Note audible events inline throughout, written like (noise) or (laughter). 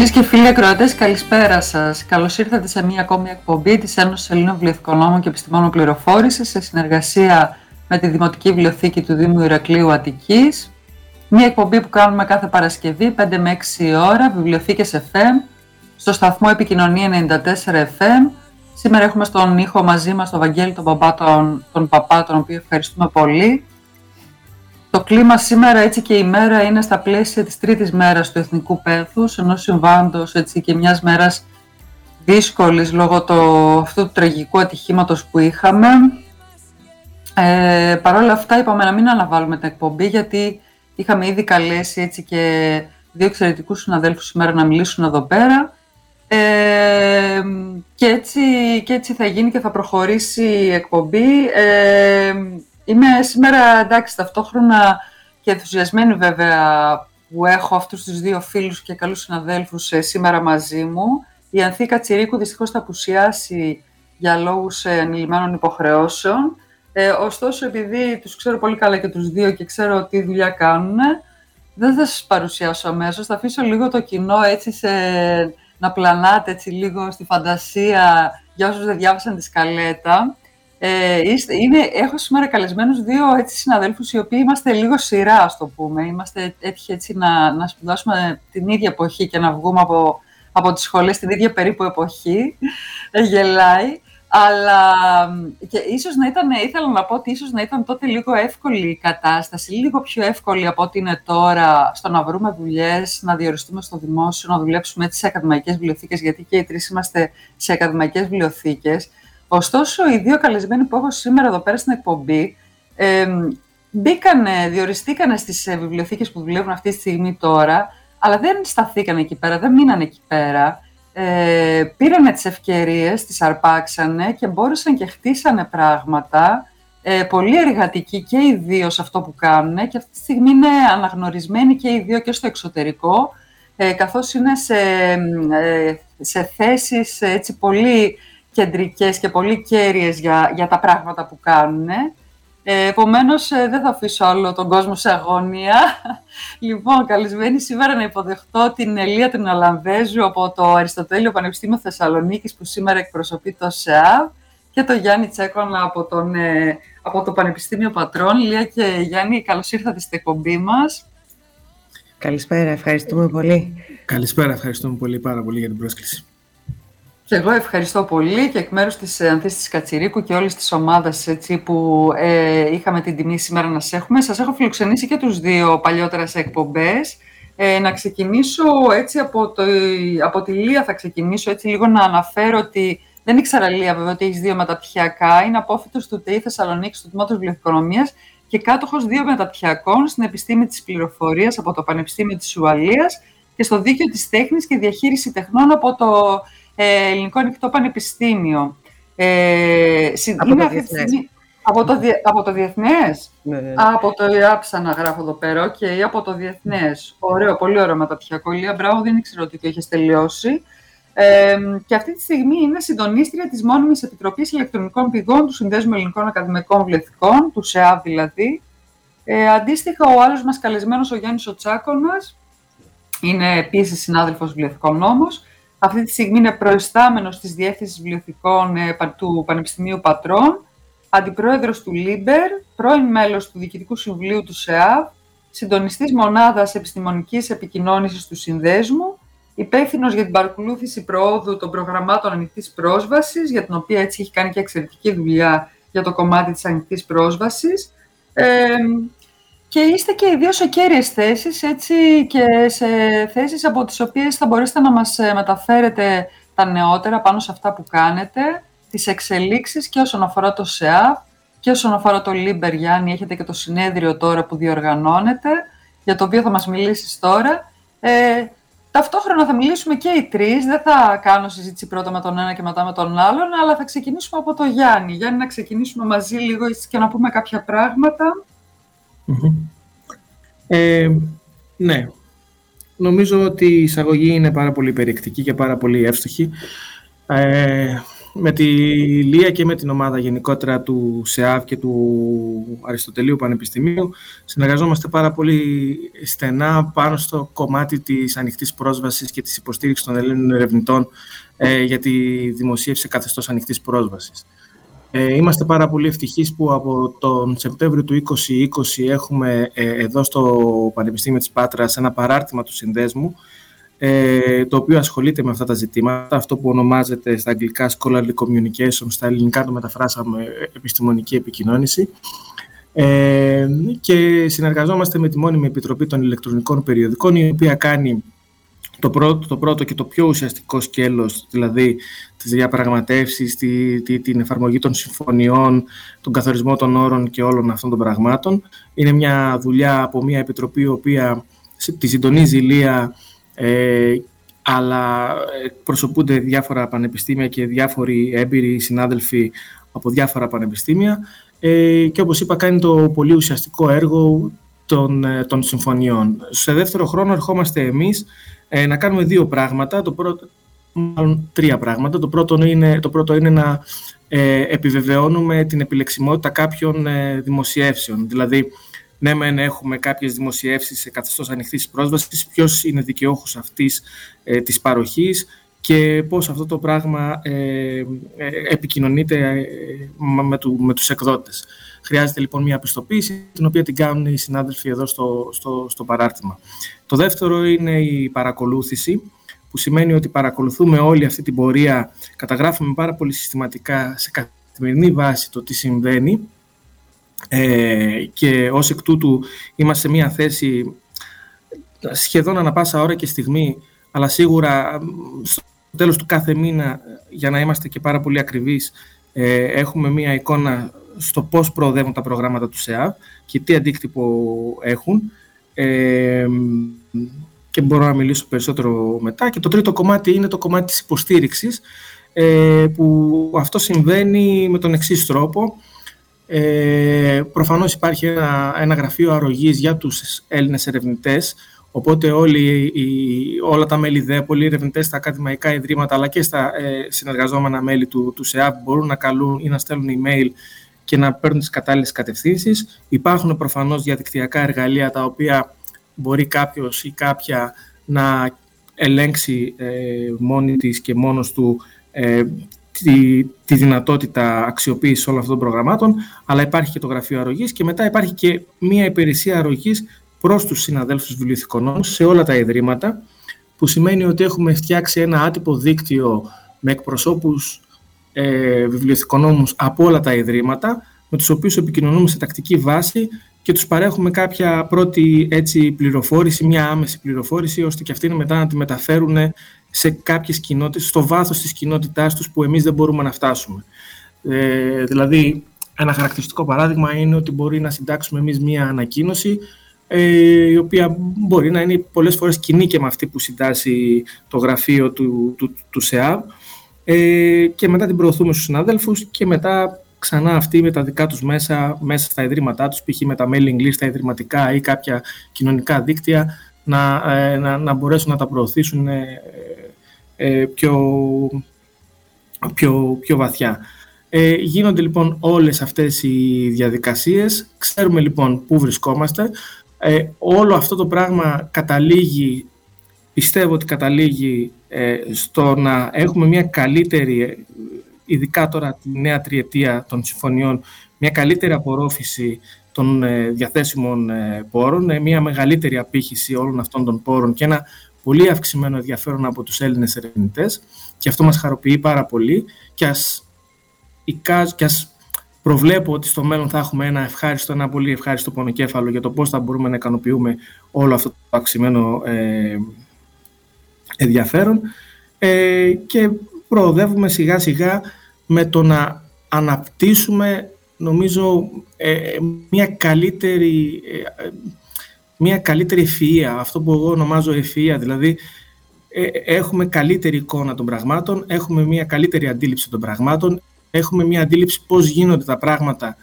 Φίλε και φίλοι ακροατές, καλησπέρα σας. Καλώς ήρθατε σε μία ακόμη εκπομπή της Ένωσης Ελλήνων Βιβλιοθηκονόμων και Επιστημόνων Πληροφόρησης σε συνεργασία με τη Δημοτική Βιβλιοθήκη του Δήμου Ηρακλείου Αττικής. Μία εκπομπή που κάνουμε κάθε Παρασκευή 5 με 6 ώρα, Βιβλιοθήκες FM, στο σταθμό Επικοινωνία 94 FM. Σήμερα έχουμε στον ήχο μαζί μας τον Βαγγέλη τον Παπά, τον, τον Παπά, τον οποίο ευχαριστούμε πολύ. Το κλίμα σήμερα έτσι και η μέρα είναι στα πλαίσια της τρίτης μέρας του Εθνικού Πένθους, ενός συμβάντος έτσι και μιας μέρας δύσκολης λόγω το, αυτού του τραγικού ατυχήματος που είχαμε. Ε, Παρ' όλα αυτά είπαμε να μην αναβάλουμε την εκπομπή γιατί είχαμε ήδη καλέσει έτσι και δύο εξαιρετικούς συναδέλφους σήμερα να μιλήσουν εδώ πέρα. Ε, και, έτσι, και έτσι θα γίνει και θα προχωρήσει η εκπομπή. Ε, Είμαι σήμερα εντάξει ταυτόχρονα και ενθουσιασμένη βέβαια που έχω αυτούς τους δύο φίλους και καλούς συναδέλφους ε, σήμερα μαζί μου. Η Ανθή Κατσιρίκου δυστυχώς θα απουσιάσει για λόγους ε, ανηλυμένων υποχρεώσεων. Ε, ωστόσο, επειδή τους ξέρω πολύ καλά και τους δύο και ξέρω τι δουλειά κάνουν, δεν θα σας παρουσιάσω αμέσως. Θα αφήσω λίγο το κοινό έτσι σε, να πλανάτε έτσι λίγο στη φαντασία για όσους δεν διάβασαν τη σκαλέτα. Ε, είναι, έχω σήμερα καλεσμένους δύο έτσι, συναδέλφους οι οποίοι είμαστε λίγο σειρά, ας το πούμε. Είμαστε έτυχε έτσι να, να σπουδάσουμε την ίδια εποχή και να βγούμε από, από τις σχολές την ίδια περίπου εποχή. Ε, γελάει. Αλλά και ίσως να ήταν, ήθελα να πω ότι ίσως να ήταν τότε λίγο εύκολη η κατάσταση, λίγο πιο εύκολη από ό,τι είναι τώρα στο να βρούμε δουλειές, να διοριστούμε στο δημόσιο, να δουλέψουμε έτσι σε ακαδημαϊκές βιβλιοθήκες, γιατί και οι τρεις είμαστε σε ακαδημαϊκές βιβλιοθήκες. Ωστόσο, οι δύο καλεσμένοι που έχω σήμερα εδώ πέρα στην εκπομπή ε, μπήκανε, διοριστήκανε στις ε, βιβλιοθήκες που δουλεύουν αυτή τη στιγμή τώρα, αλλά δεν σταθήκαν εκεί πέρα, δεν μείναν εκεί πέρα. Ε, πήρανε τις ευκαιρίες, τις αρπάξανε και μπόρεσαν και χτίσανε πράγματα ε, πολύ εργατικοί και οι δύο σε αυτό που κάνουν και αυτή τη στιγμή είναι αναγνωρισμένοι και οι δύο και στο εξωτερικό ε, καθώς είναι σε, ε, σε θέσεις έτσι, πολύ κεντρικές και πολύ κέρυες για, για τα πράγματα που κάνουν. Ε, επομένως, ε, δεν θα αφήσω όλο τον κόσμο σε αγωνία. (laughs) Λοιπόν, καλεσμένη σήμερα να υποδεχτώ την Ελία την Αλανδέζου από το Αριστοτέλειο Πανεπιστήμιο Θεσσαλονίκης που σήμερα εκπροσωπεί το ΣΕΑΒ και το Γιάννη Τσέκονα από, τον, ε, από το Πανεπιστήμιο Πατρών. Λία και Γιάννη, καλώς ήρθατε στην εκπομπή μας. Καλησπέρα, ευχαριστούμε πολύ. Καλησπέρα, ευχαριστούμε πολύ πάρα πολύ για την πρόσκληση. Και εγώ ευχαριστώ πολύ και εκ μέρους της Ανθής της Κατσιρίκου και όλης της ομάδας έτσι, που ε, είχαμε την τιμή σήμερα να σε έχουμε. Σας έχω φιλοξενήσει και τους δύο παλιότερα σε εκπομπές. Ε, να ξεκινήσω έτσι από, το, από τη Λία θα ξεκινήσω έτσι λίγο να αναφέρω ότι δεν ήξερα Λία βέβαια ότι έχεις δύο μεταπτυχιακά. Είναι απόφοιτος του ΤΕΙ Θεσσαλονίκης του Τμήματος Βιβλιοθηκονομίας και κάτοχος δύο μεταπτυχιακών στην επιστήμη της πληροφορίας από το Πανεπιστήμιο της Ουαλίας και στο Δίκαιο της Τέχνης και Διαχείριση Τεχνών από το ε, Ελληνικό Ανοιχτό Πανεπιστήμιο. Ε, από, το από, το από το Διεθνές; Ναι, ναι, ναι. από το ΕΑΠ σα να γράφω εδώ πέρα. OK, okay, από το Διεθνές. Ωραίο, πολύ ωραίο μεταπτυχιακό. Λία, μπράβο, δεν ήξερα ότι το είχες τελειώσει. Ε, και αυτή τη στιγμή είναι συντονίστρια της Μόνιμης Επιτροπής Ηλεκτρονικών Πηγών του Συνδέσμου Ελληνικών Ακαδημαϊκών Βιβλιοθηκών, του ΣΕΑΒ δηλαδή. Ε, αντίστοιχα, ο άλλος μας καλεσμένος, ο Γιάννης ο Τσάκωνας, είναι επίσης συνάδελφος βιβλιοθηκονόμος, αυτή τη στιγμή είναι προϊστάμενος της Διεύθυνσης Βιβλιοθηκών ε, του Πανεπιστημίου Πατρών, αντιπρόεδρος του LIBER, πρώην μέλος του Διοικητικού Συμβουλίου του ΣΕΑΒ, συντονιστής μονάδας επιστημονικής επικοινωνίας του Συνδέσμου, υπεύθυνος για την παρακολούθηση προόδου των προγραμμάτων ανοιχτής πρόσβασης, για την οποία έτσι έχει κάνει και εξαιρετική δουλειά για το κομμάτι της ανοιχτής πρόσβασης. Ε, και είστε και οι δύο σε καίριες θέσεις, έτσι, και σε θέσεις από τις οποίες θα μπορέσετε να μας ε, μεταφέρετε τα νεότερα πάνω σε αυτά που κάνετε, τις εξελίξεις και όσον αφορά το ΣΕΑΒ και όσον αφορά το LIBER, Γιάννη, έχετε και το συνέδριο τώρα που διοργανώνετε, για το οποίο θα μας μιλήσεις τώρα. Ε, ταυτόχρονα θα μιλήσουμε και οι τρεις, δεν θα κάνω συζήτηση πρώτα με τον ένα και μετά με τον άλλον, αλλά θα ξεκινήσουμε από το Γιάννη. Γιάννη, να ξεκινήσουμε μαζί λίγο και να πούμε κάποια πράγματα. Ε, ναι. Νομίζω ότι η εισαγωγή είναι πάρα πολύ περιεκτική και πάρα πολύ εύστοχη. Ε, με τη Λία και με την ομάδα γενικότερα του ΣΕΑΒ και του Αριστοτελείου Πανεπιστημίου συνεργαζόμαστε πάρα πολύ στενά πάνω στο κομμάτι της ανοιχτής πρόσβασης και της υποστήριξης των Ελλήνων ερευνητών ε, για τη δημοσίευση καθεστώς ανοιχτής πρόσβασης. Ε, είμαστε πάρα πολύ ευτυχείς που από τον Σεπτέμβριο του 2020 έχουμε ε, εδώ στο Πανεπιστήμιο της Πάτρας ένα παράρτημα του συνδέσμου ε, το οποίο ασχολείται με αυτά τα ζητήματα, αυτό που ονομάζεται στα αγγλικά Scholarly Communication, στα ελληνικά το μεταφράσαμε επιστημονική επικοινώνηση. Ε, και συνεργαζόμαστε με τη μόνιμη Επιτροπή των Ηλεκτρονικών Περιοδικών, η οποία κάνει το πρώτο, το πρώτο και το πιο ουσιαστικό σκέλος, δηλαδή τις διαπραγματεύσεις, τη, τη, την εφαρμογή των συμφωνιών, τον καθορισμό των όρων και όλων αυτών των πραγμάτων. Είναι μια δουλειά από μια επιτροπή η οποία τη συντονίζει η Λία ε, αλλά προσωπούνται διάφορα πανεπιστήμια και διάφοροι έμπειροι συνάδελφοι από διάφορα πανεπιστήμια ε, και όπως είπα κάνει το πολύ ουσιαστικό έργο των, ε, των συμφωνιών. Σε δεύτερο χρόνο ερχόμαστε εμείς ε, να κάνουμε δύο πράγματα, το πρώτο, μάλλον τρία πράγματα. Το πρώτο είναι, το πρώτο είναι να ε, επιβεβαιώνουμε την επιλεξιμότητα κάποιων ε, δημοσιεύσεων, δηλαδή ναι, μεν έχουμε κάποιες δημοσιεύσεις σε καθεστώς ανοιχτής πρόσβασης, ποιος είναι δικαιούχος αυτής ε, της παροχής και πώς αυτό το πράγμα ε, ε επικοινωνείται ε, με, του, με τους εκδότες. Χρειάζεται λοιπόν μια πιστοποίηση, την οποία την κάνουν οι συνάδελφοι εδώ στο, στο, στο παράρτημα. Το δεύτερο είναι η παρακολούθηση, που σημαίνει ότι παρακολουθούμε όλη αυτή την πορεία, καταγράφουμε πάρα πολύ συστηματικά σε καθημερινή βάση το τι συμβαίνει ε, και ως εκ τούτου είμαστε σε μια θέση σχεδόν ανα πάσα ώρα και στιγμή, αλλά σίγουρα στο τέλος του κάθε μήνα, για να είμαστε και πάρα πολύ ακριβείς, ε, έχουμε μια εικόνα στο πώς προοδεύουν τα προγράμματα του ΣΕΑΒ και τι αντίκτυπο έχουν. Ε, και μπορώ να μιλήσω περισσότερο μετά. Και το τρίτο κομμάτι είναι το κομμάτι της υποστήριξης, ε, που αυτό συμβαίνει με τον εξής τρόπο. Ε, προφανώς υπάρχει ένα, ένα γραφείο αρρωγής για τους Έλληνες ερευνητές, οπότε όλοι, οι, όλα τα μέλη ΔΕ, πολλοί ερευνητές στα ακαδημαϊκά ιδρύματα, αλλά και στα ε, συνεργαζόμενα μέλη του, του ΣΕΑΠ μπορούν να καλούν ή να στέλνουν email και να παίρνουν τις κατάλληλες κατευθύνσεις. Υπάρχουν προφανώς διαδικτυακά εργαλεία τα οποία μπορεί κάποιος ή κάποια να ελέγξει ε, μόνη της και μόνος του ε, τη, τη δυνατότητα αξιοποίησης όλων αυτών των προγραμμάτων, αλλά υπάρχει και το γραφείο αρρωγής και μετά υπάρχει και μία υπηρεσία αρρωγής προς τους συναδέλφους βιβλιοθηκονών σε όλα τα ιδρύματα, που σημαίνει ότι έχουμε φτιάξει ένα άτυπο δίκτυο με εκπροσώπους ε, βιβλιοθηκονόμους από όλα τα ιδρύματα, με τους οποίους επικοινωνούμε σε τακτική βάση και τους παρέχουμε κάποια πρώτη έτσι, πληροφόρηση, μια άμεση πληροφόρηση, ώστε και αυτοί μετά να τη μεταφέρουν σε κάποιες κοινότητες, στο βάθος της κοινότητάς τους που εμείς δεν μπορούμε να φτάσουμε. Ε, δηλαδή, ένα χαρακτηριστικό παράδειγμα είναι ότι μπορεί να συντάξουμε εμείς μία ανακοίνωση ε, η οποία μπορεί να είναι πολλές φορές κοινή και με αυτή που συντάσσει το γραφείο του, του, του ΣΕΑΒ ε, και μετά την προωθούμε στους συναδέλφους και μετά ξανά αυτοί με τα δικά τους μέσα, μέσα στα ιδρύματά τους, π.χ. με τα mailing list, τα ιδρυματικά ή κάποια κοινωνικά δίκτυα, να, ε, να, να μπορέσουν να τα προωθήσουν ε, ε, πιο, πιο, πιο βαθιά. Ε, γίνονται λοιπόν όλες αυτές οι διαδικασίες, ξέρουμε λοιπόν πού βρισκόμαστε. Ε, όλο αυτό το πράγμα καταλήγει, πιστεύω ότι καταλήγει ε, στο να έχουμε μια καλύτερη, ειδικά τώρα τη νέα τριετία των συμφωνιών, μια καλύτερη απορρόφηση των διαθέσιμων πόρων, μια μεγαλύτερη απήχηση όλων αυτών των πόρων και ένα πολύ αυξημένο ενδιαφέρον από τους Έλληνες ερευνητές. Και αυτό μας χαροποιεί πάρα πολύ. Και ας, και ας προβλέπω ότι στο μέλλον θα έχουμε ένα ευχάριστο, ένα πολύ ευχάριστο πονοκέφαλο για το πώς θα μπορούμε να ικανοποιούμε όλο αυτό το αυξημένο ε, ενδιαφέρον. Ε, και προοδεύουμε σιγά σιγά με το να αναπτύσσουμε νομίζω ε, μια καλύτερη ε, μια καλύτερη ευφυΐα, αυτό που εγώ ονομάζω ευφυΐα, δηλαδή ε, έχουμε καλύτερη εικόνα των πραγμάτων, έχουμε μια καλύτερη αντίληψη των πραγμάτων, έχουμε μια αντίληψη πώς γίνονται τα πράγματα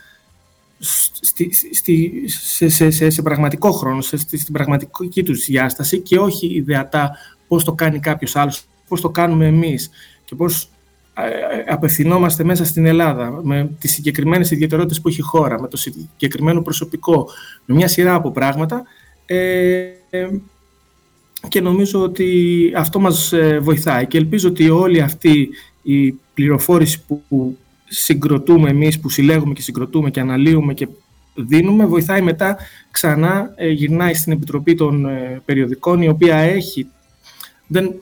στη, στη, σε, σε, σε, σε, πραγματικό χρόνο, σε, στην πραγματική τους διάσταση και όχι ιδεατά πώς το κάνει κάποιος άλλος, πώς το κάνουμε εμείς και πώς απευθυνόμαστε μέσα στην Ελλάδα με τις συγκεκριμένες ιδιαιτερότητες που έχει η χώρα, με το συγκεκριμένο προσωπικό, με μια σειρά από πράγματα ε, και νομίζω ότι αυτό μας ε, βοηθάει. Και ελπίζω ότι όλη αυτή η πληροφόρηση που συγκροτούμε εμείς, που συλλέγουμε και συγκροτούμε και αναλύουμε και δίνουμε, βοηθάει μετά ξανά, ε, γυρνάει στην Επιτροπή των ε, Περιοδικών, η οποία έχει, δεν,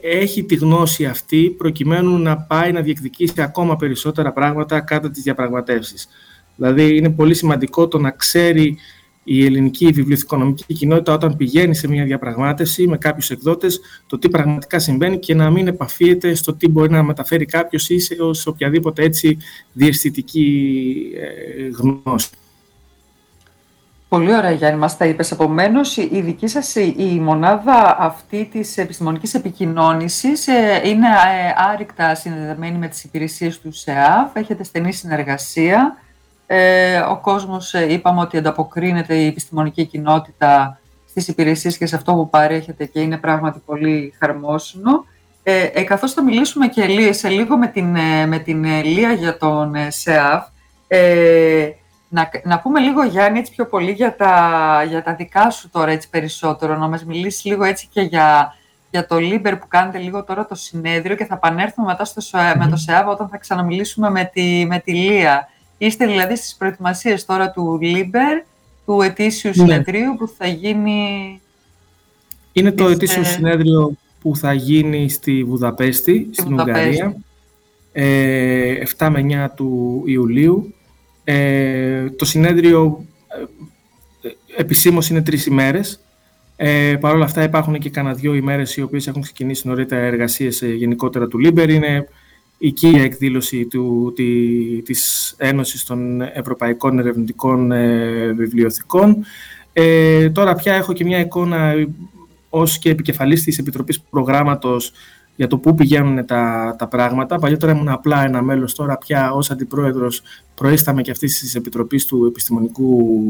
έχει τη γνώση αυτή προκειμένου να πάει να διεκδικήσει ακόμα περισσότερα πράγματα κατά τις διαπραγματεύσεις. Δηλαδή είναι πολύ σημαντικό το να ξέρει η ελληνική βιβλιοθηκονομική κοινότητα όταν πηγαίνει σε μια διαπραγμάτευση με κάποιους εκδότες το τι πραγματικά συμβαίνει και να μην επαφίεται στο τι μπορεί να μεταφέρει κάποιος ή σε, οποιαδήποτε έτσι διαισθητική ε, γνώση. Πολύ ωραία Γιάννη, μας τα είπες. Επομένως, η δική σας η μονάδα αυτή της επιστημονικής επικοινώνησης ε, είναι ε, άρρηκτα συνδεδεμένη με τις υπηρεσίες του ΣΕΑΦ, έχετε στενή συνεργασία ε, ο κόσμος ε, είπαμε ότι ανταποκρίνεται η επιστημονική κοινότητα στις υπηρεσίες και σε αυτό που παρέχεται και είναι πράγματι πολύ χαρμόσυνο. Ε, ε, καθώς θα μιλήσουμε και σε λίγο με την, ε, με την Λία για τον ΣΕΑΒ, ε, να, να πούμε λίγο Γιάννη έτσι πιο πολύ για τα, για τα δικά σου τώρα έτσι περισσότερο, να μας μιλήσεις λίγο έτσι και για, για το LIBER που κάνετε λίγο τώρα το συνέδριο και θα επανέλθουμε μετά στο, με το ΣΕΑΒ όταν θα ξαναμιλήσουμε με τη, με τη Λία. Είστε δηλαδή στις προετοιμασίες τώρα του LIBER, του ετήσιου ναι. συνεδρίου που θα γίνει... Είναι το ετήσιο συνέδριο που θα γίνει στη Βουδαπέστη, στην Ουγγαρία, ε, 7 με 9 του Ιουλίου. Ε, το συνέδριο ε, επισήμως είναι τρεις ημέρες. Ε, Παρ' όλα αυτά υπάρχουν και κανένα δυο ημέρες οι οποίες έχουν ξεκινήσει νωρίτερα εργασίες ε, γενικότερα του LIBER. Είναι η κύρια εκδήλωση του, τη, της Ένωσης των Ευρωπαϊκών Ερευνητικών ε, Βιβλιοθηκών. Ε, τώρα πια έχω και μια εικόνα ως και επικεφαλής της Επιτροπής Προγράμματος για το πού πηγαίνουν τα, τα πράγματα. Παλιότερα ήμουν απλά ένα μέλος, τώρα πια ως αντιπρόεδρος προείσταμε και αυτής της Επιτροπής του Επιστημονικού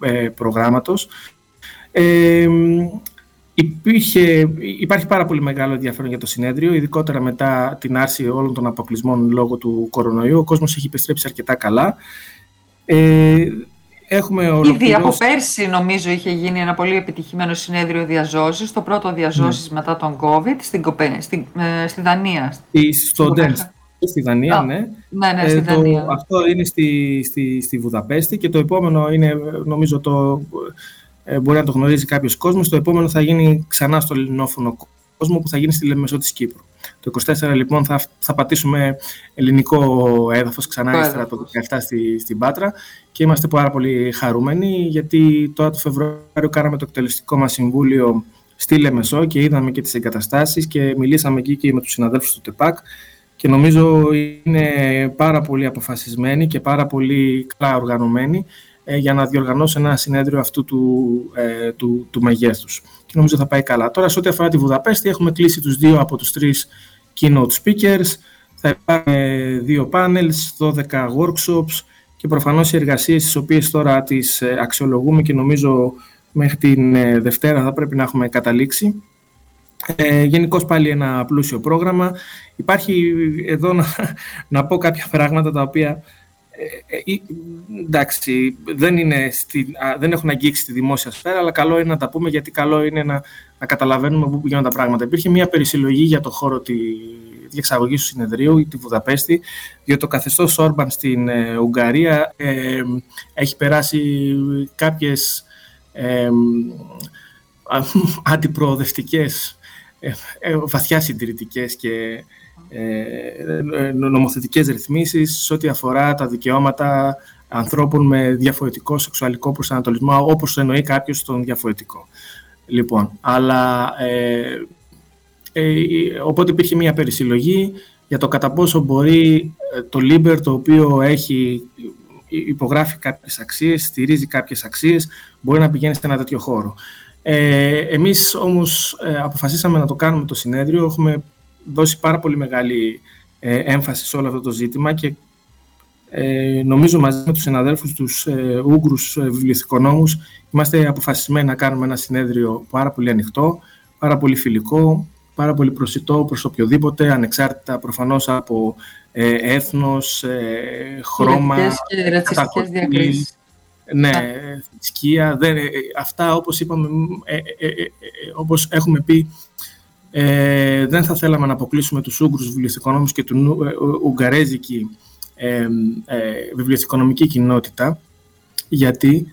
ε, Προγράμματος. Ε, Υπήρχε, υπάρχει πάρα πολύ μεγάλο ενδιαφέρον για το συνέδριο, ειδικότερα μετά την άρση όλων των αποκλεισμών λόγω του κορονοϊού. Ο κόσμος έχει επιστρέψει αρκετά καλά. Ε, έχουμε Ήδη από πέρσι νομίζω είχε γίνει ένα πολύ επιτυχημένο συνέδριο διαζώσεις, το πρώτο διαζώσεις ναι. μετά τον COVID, στην, στη, ε, στη Δανία. στο Ντένς. Στη Δανία, ναι. Ναι, ναι, στη ε, Δανία. αυτό είναι στη, στη, στη Βουδαπέστη και το επόμενο είναι νομίζω το ε, μπορεί να το γνωρίζει κάποιος κόσμος. Το επόμενο θα γίνει ξανά στο ελληνόφωνο κόσμο που θα γίνει στη Λεμεσό της Κύπρου. Το 24 λοιπόν θα, θα πατήσουμε ελληνικό έδαφος ξανά ύστερα το 17 στη, στην Πάτρα και είμαστε πάρα πολύ χαρούμενοι γιατί τώρα το Φεβρουάριο κάναμε το εκτελεστικό μας συμβούλιο στη Λεμεσό και είδαμε και τις εγκαταστάσεις και μιλήσαμε εκεί και με τους συναδέλφους του ΤΕΠΑΚ και νομίζω είναι πάρα πολύ αποφασισμένοι και πάρα πολύ καλά οργανωμένοι ε, για να διοργανώσει ένα συνέδριο αυτού του, ε, του, του μεγέθους. Και νομίζω θα πάει καλά. Τώρα, σε ό,τι αφορά τη Βουδαπέστη, έχουμε κλείσει τους δύο από τους τρεις keynote speakers. Θα υπάρχουν δύο panels, 12 workshops και προφανώς οι εργασίες τις οποίες τώρα τις ε, αξιολογούμε και νομίζω μέχρι την ε, Δευτέρα θα πρέπει να έχουμε καταλήξει. Ε, Γενικώς πάλι ένα πλούσιο πρόγραμμα. Υπάρχει εδώ να, να πω κάποια πράγματα τα οποία ε, ε, εντάξει, δεν, είναι στη, δεν έχουν αγγίξει τη δημόσια σφαίρα, αλλά καλό είναι να τα πούμε γιατί καλό είναι να, να καταλαβαίνουμε πού πηγαίνουν τα πράγματα. Υπήρχε μια περισυλλογή για το χώρο τη διεξαγωγής του συνεδρίου, τη Βουδαπέστη, διότι το καθεστώς Όρμπαν στην ε, Ουγγαρία ε, έχει περάσει κάποιες (laughs) ε, αντιπροοδευτικές, βαθιά συντηρητικές και ε, νομοθετικές ρυθμίσεις σε ό,τι αφορά τα δικαιώματα ανθρώπων με διαφορετικό σεξουαλικό προσανατολισμό, όπως εννοεί κάποιος τον διαφορετικό. Λοιπόν, αλλά ε, ε, οπότε υπήρχε μια περισυλλογή για το κατά πόσο μπορεί ε, το LIBER, το οποίο έχει υπογράφει κάποιες αξίες, στηρίζει κάποιες αξίες, μπορεί να πηγαίνει σε ένα τέτοιο χώρο. Ε, εμείς όμως αποφασίσαμε να το κάνουμε το συνέδριο, έχουμε δώσει πάρα πολύ μεγάλη ε, έμφαση σε όλο αυτό το ζήτημα και ε, νομίζω μαζί με τους συναδέλφους τους ε, Ούγγρους ε, είμαστε αποφασισμένοι να κάνουμε ένα συνέδριο πάρα πολύ ανοιχτό, πάρα πολύ φιλικό, πάρα πολύ προσιτό προς οποιοδήποτε, ανεξάρτητα προφανώς από ε, έθνος, ε, χρώμα, και ρατσιστικές διακρίσεις. Ναι, θρησκεία, δεν, ε, αυτά όπως είπαμε, ε, ε, όπως έχουμε πει, δεν θα θέλαμε να αποκλείσουμε τους Ούγγρους βιβλιοθηκονόμους και την Ουγγαρέζικη ε, βιβλιοθηκονομική κοινότητα, γιατί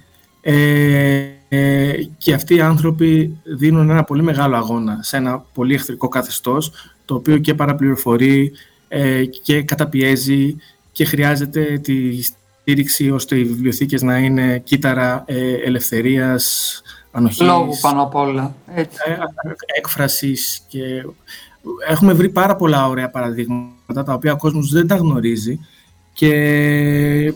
και αυτοί οι άνθρωποι δίνουν ένα πολύ μεγάλο αγώνα σε ένα πολύ εχθρικό καθεστώς, το οποίο και παραπληροφορεί και καταπιέζει και χρειάζεται τη στήριξη ώστε οι βιβλιοθήκες να είναι κύτταρα ε, ελευθερίας, ανοχής. Λόγου πάνω απ' όλα. Έτσι. Ε, έκφρασης και έχουμε βρει πάρα πολλά ωραία παραδείγματα τα οποία ο κόσμος δεν τα γνωρίζει και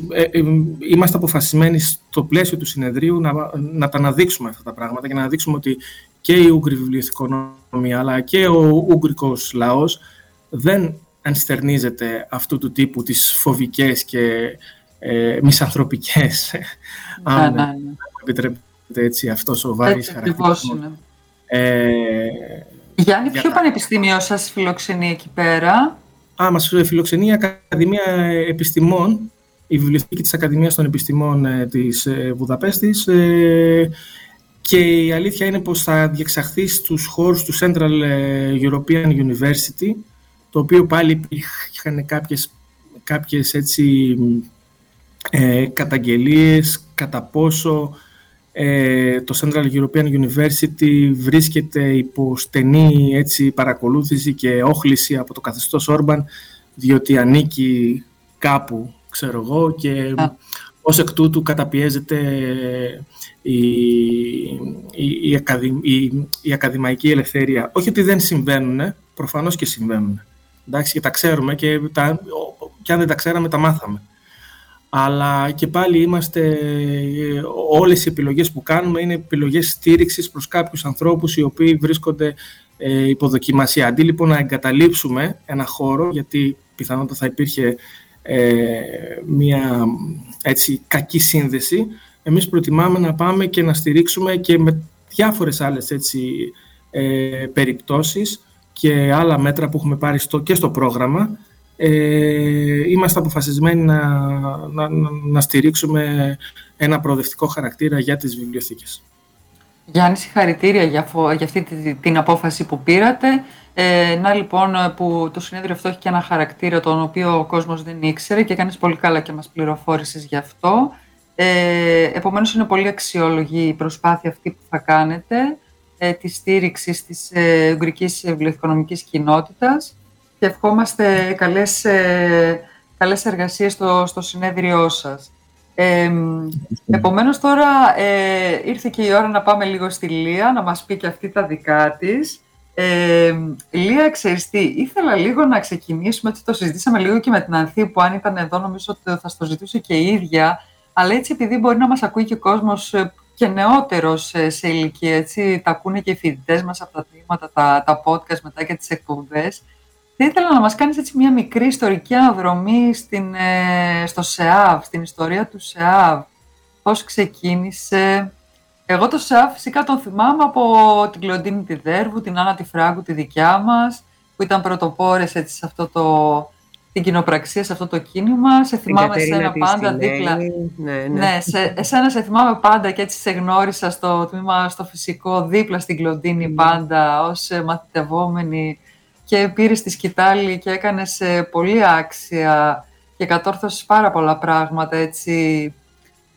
ε, ε, είμαστε αποφασισμένοι στο πλαίσιο του συνεδρίου να, να τα αναδείξουμε αυτά τα πράγματα και να αναδείξουμε ότι και η Ούγγρη βιβλιοθηκονομία αλλά και ο Ούγγρικος λαός δεν ενστερνίζεται αυτού του τύπου τις φοβικές και ε, μισανθρωπικές, ναι, αν ναι, ναι. επιτρέπετε έτσι αυτός ο βάρης χαρακτήρας. Ε, Γιάννη, ποιο πανεπιστήμιο σας φιλοξενεί εκεί πέρα; Α, μας φιλοξενεί η Ακαδημία Επιστημών, η Βιβλιοθήκη της Ακαδημίας των Επιστημών ε, της ε, Βουδαπέστης ε, και η αλήθεια είναι πως θα διεξαχθεί στους χώρους του Central European University, το οποίο πάλι είχαν κάποιες, κάποιες έτσι, ε, καταγγελίες κατά πόσο ε, το Central European University βρίσκεται υπό στενή έτσι, παρακολούθηση και όχληση από το καθεστώς Όρμπαν διότι ανήκει κάπου, ξέρω εγώ, και yeah. ως εκ τούτου καταπιέζεται η, η, η, η, ακαδημαϊκή ελευθερία. Όχι ότι δεν συμβαίνουν, προφανώς και συμβαίνουν. Εντάξει, και τα ξέρουμε και, τα, και αν δεν τα ξέραμε τα μάθαμε αλλά και πάλι είμαστε, όλες οι επιλογές που κάνουμε είναι επιλογές στήριξης προς κάποιους ανθρώπους οι οποίοι βρίσκονται ε, υποδοκιμασία. Αντί λοιπόν να εγκαταλείψουμε ένα χώρο, γιατί πιθανότατα θα υπήρχε ε, μια έτσι, κακή σύνδεση, εμείς προτιμάμε να πάμε και να στηρίξουμε και με διάφορες άλλες έτσι, ε, περιπτώσεις και άλλα μέτρα που έχουμε πάρει στο, και στο πρόγραμμα, ε, είμαστε αποφασισμένοι να, να, να, στηρίξουμε ένα προοδευτικό χαρακτήρα για τις βιβλιοθήκες. Γιάννη, συγχαρητήρια για, για αυτή την απόφαση που πήρατε. Ε, να λοιπόν που το συνέδριο αυτό έχει και ένα χαρακτήρα τον οποίο ο κόσμος δεν ήξερε και κάνεις πολύ καλά και μας πληροφόρησες γι' αυτό. Ε, επομένως είναι πολύ αξιόλογη η προσπάθεια αυτή που θα κάνετε ε, τη στήριξη της ε, Ουγγρικής Βιβλιοθηκονομικής Κοινότητας και ευχόμαστε καλές, ε, καλές εργασίες στο, στο συνέδριό σας. Ε, επομένως τώρα ε, ήρθε και η ώρα να πάμε λίγο στη Λία, να μας πει και αυτή τα δικά της. Ε, Λία, ξέρεις τι, ήθελα λίγο να ξεκινήσουμε, ότι το συζητήσαμε λίγο και με την Ανθή που αν ήταν εδώ νομίζω ότι θα στο ζητούσε και η ίδια, αλλά έτσι επειδή μπορεί να μας ακούει και ο κόσμος ε, και νεότερος σε ηλικία, έτσι, τα ακούνε και οι φοιτητές μας από τα τμήματα, τα, τα podcast μετά και τις εκπομπές, θα ήθελα να μας κάνεις έτσι μια μικρή ιστορική αναδρομή στην, ε, στο ΣΕΑΒ, στην ιστορία του ΣΕΑΒ. Πώς ξεκίνησε. Εγώ το ΣΕΑΒ φυσικά τον θυμάμαι από την Κλοντίνη τη Δέρβου, την Άννα τη Φράγκου, τη δικιά μας, που ήταν πρωτοπόρες έτσι, σε αυτό το, την κοινοπραξία, σε αυτό το κίνημα. Σε θυμάμαι εσένα πάντα δίπλα. Ναι, ναι. ναι σε, εσένα σε θυμάμαι πάντα και έτσι σε γνώρισα στο τμήμα στο φυσικό, δίπλα στην Κλοντίνη πάντα, ως μαθητευόμενη και πήρε τη σκητάλη και έκανες πολύ άξια και κατόρθωσες πάρα πολλά πράγματα έτσι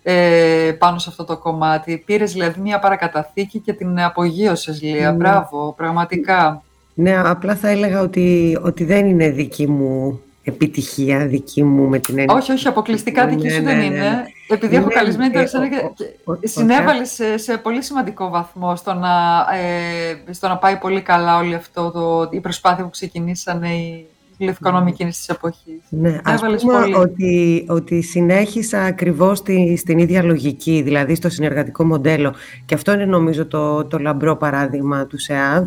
ε, πάνω σε αυτό το κομμάτι. Πήρες δηλαδή μια παρακαταθήκη και την απογείωσες, Λία. Ναι. Μπράβο, πραγματικά. Ναι, απλά θα έλεγα ότι, ότι δεν είναι δική μου επιτυχία δική μου με την έννοια. Όχι, όχι, αποκλειστικά δική σου δεν είναι. Επειδή έχω καλεσμένη τώρα και συνέβαλε σε, πολύ σημαντικό βαθμό στο να, ε, στο να πάει πολύ καλά όλη αυτό το, η προσπάθεια που ξεκινήσανε οι βιβλιοθηκονόμοι εκείνης της εποχής. Ναι, ας πούμε ότι, ότι συνέχισα ακριβώς στη, στην ίδια λογική, δηλαδή στο συνεργατικό μοντέλο. Και αυτό είναι νομίζω το, το λαμπρό παράδειγμα του ΣΕΑΒ,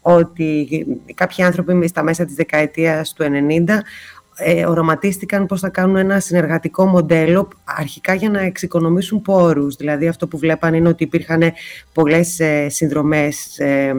ότι κάποιοι άνθρωποι στα μέσα της δεκαετίας του 90 ε, οραματίστηκαν πώς θα κάνουν ένα συνεργατικό μοντέλο αρχικά για να εξοικονομήσουν πόρους. Δηλαδή αυτό που βλέπαν είναι ότι υπήρχαν πολλές ε, συνδρομές ε,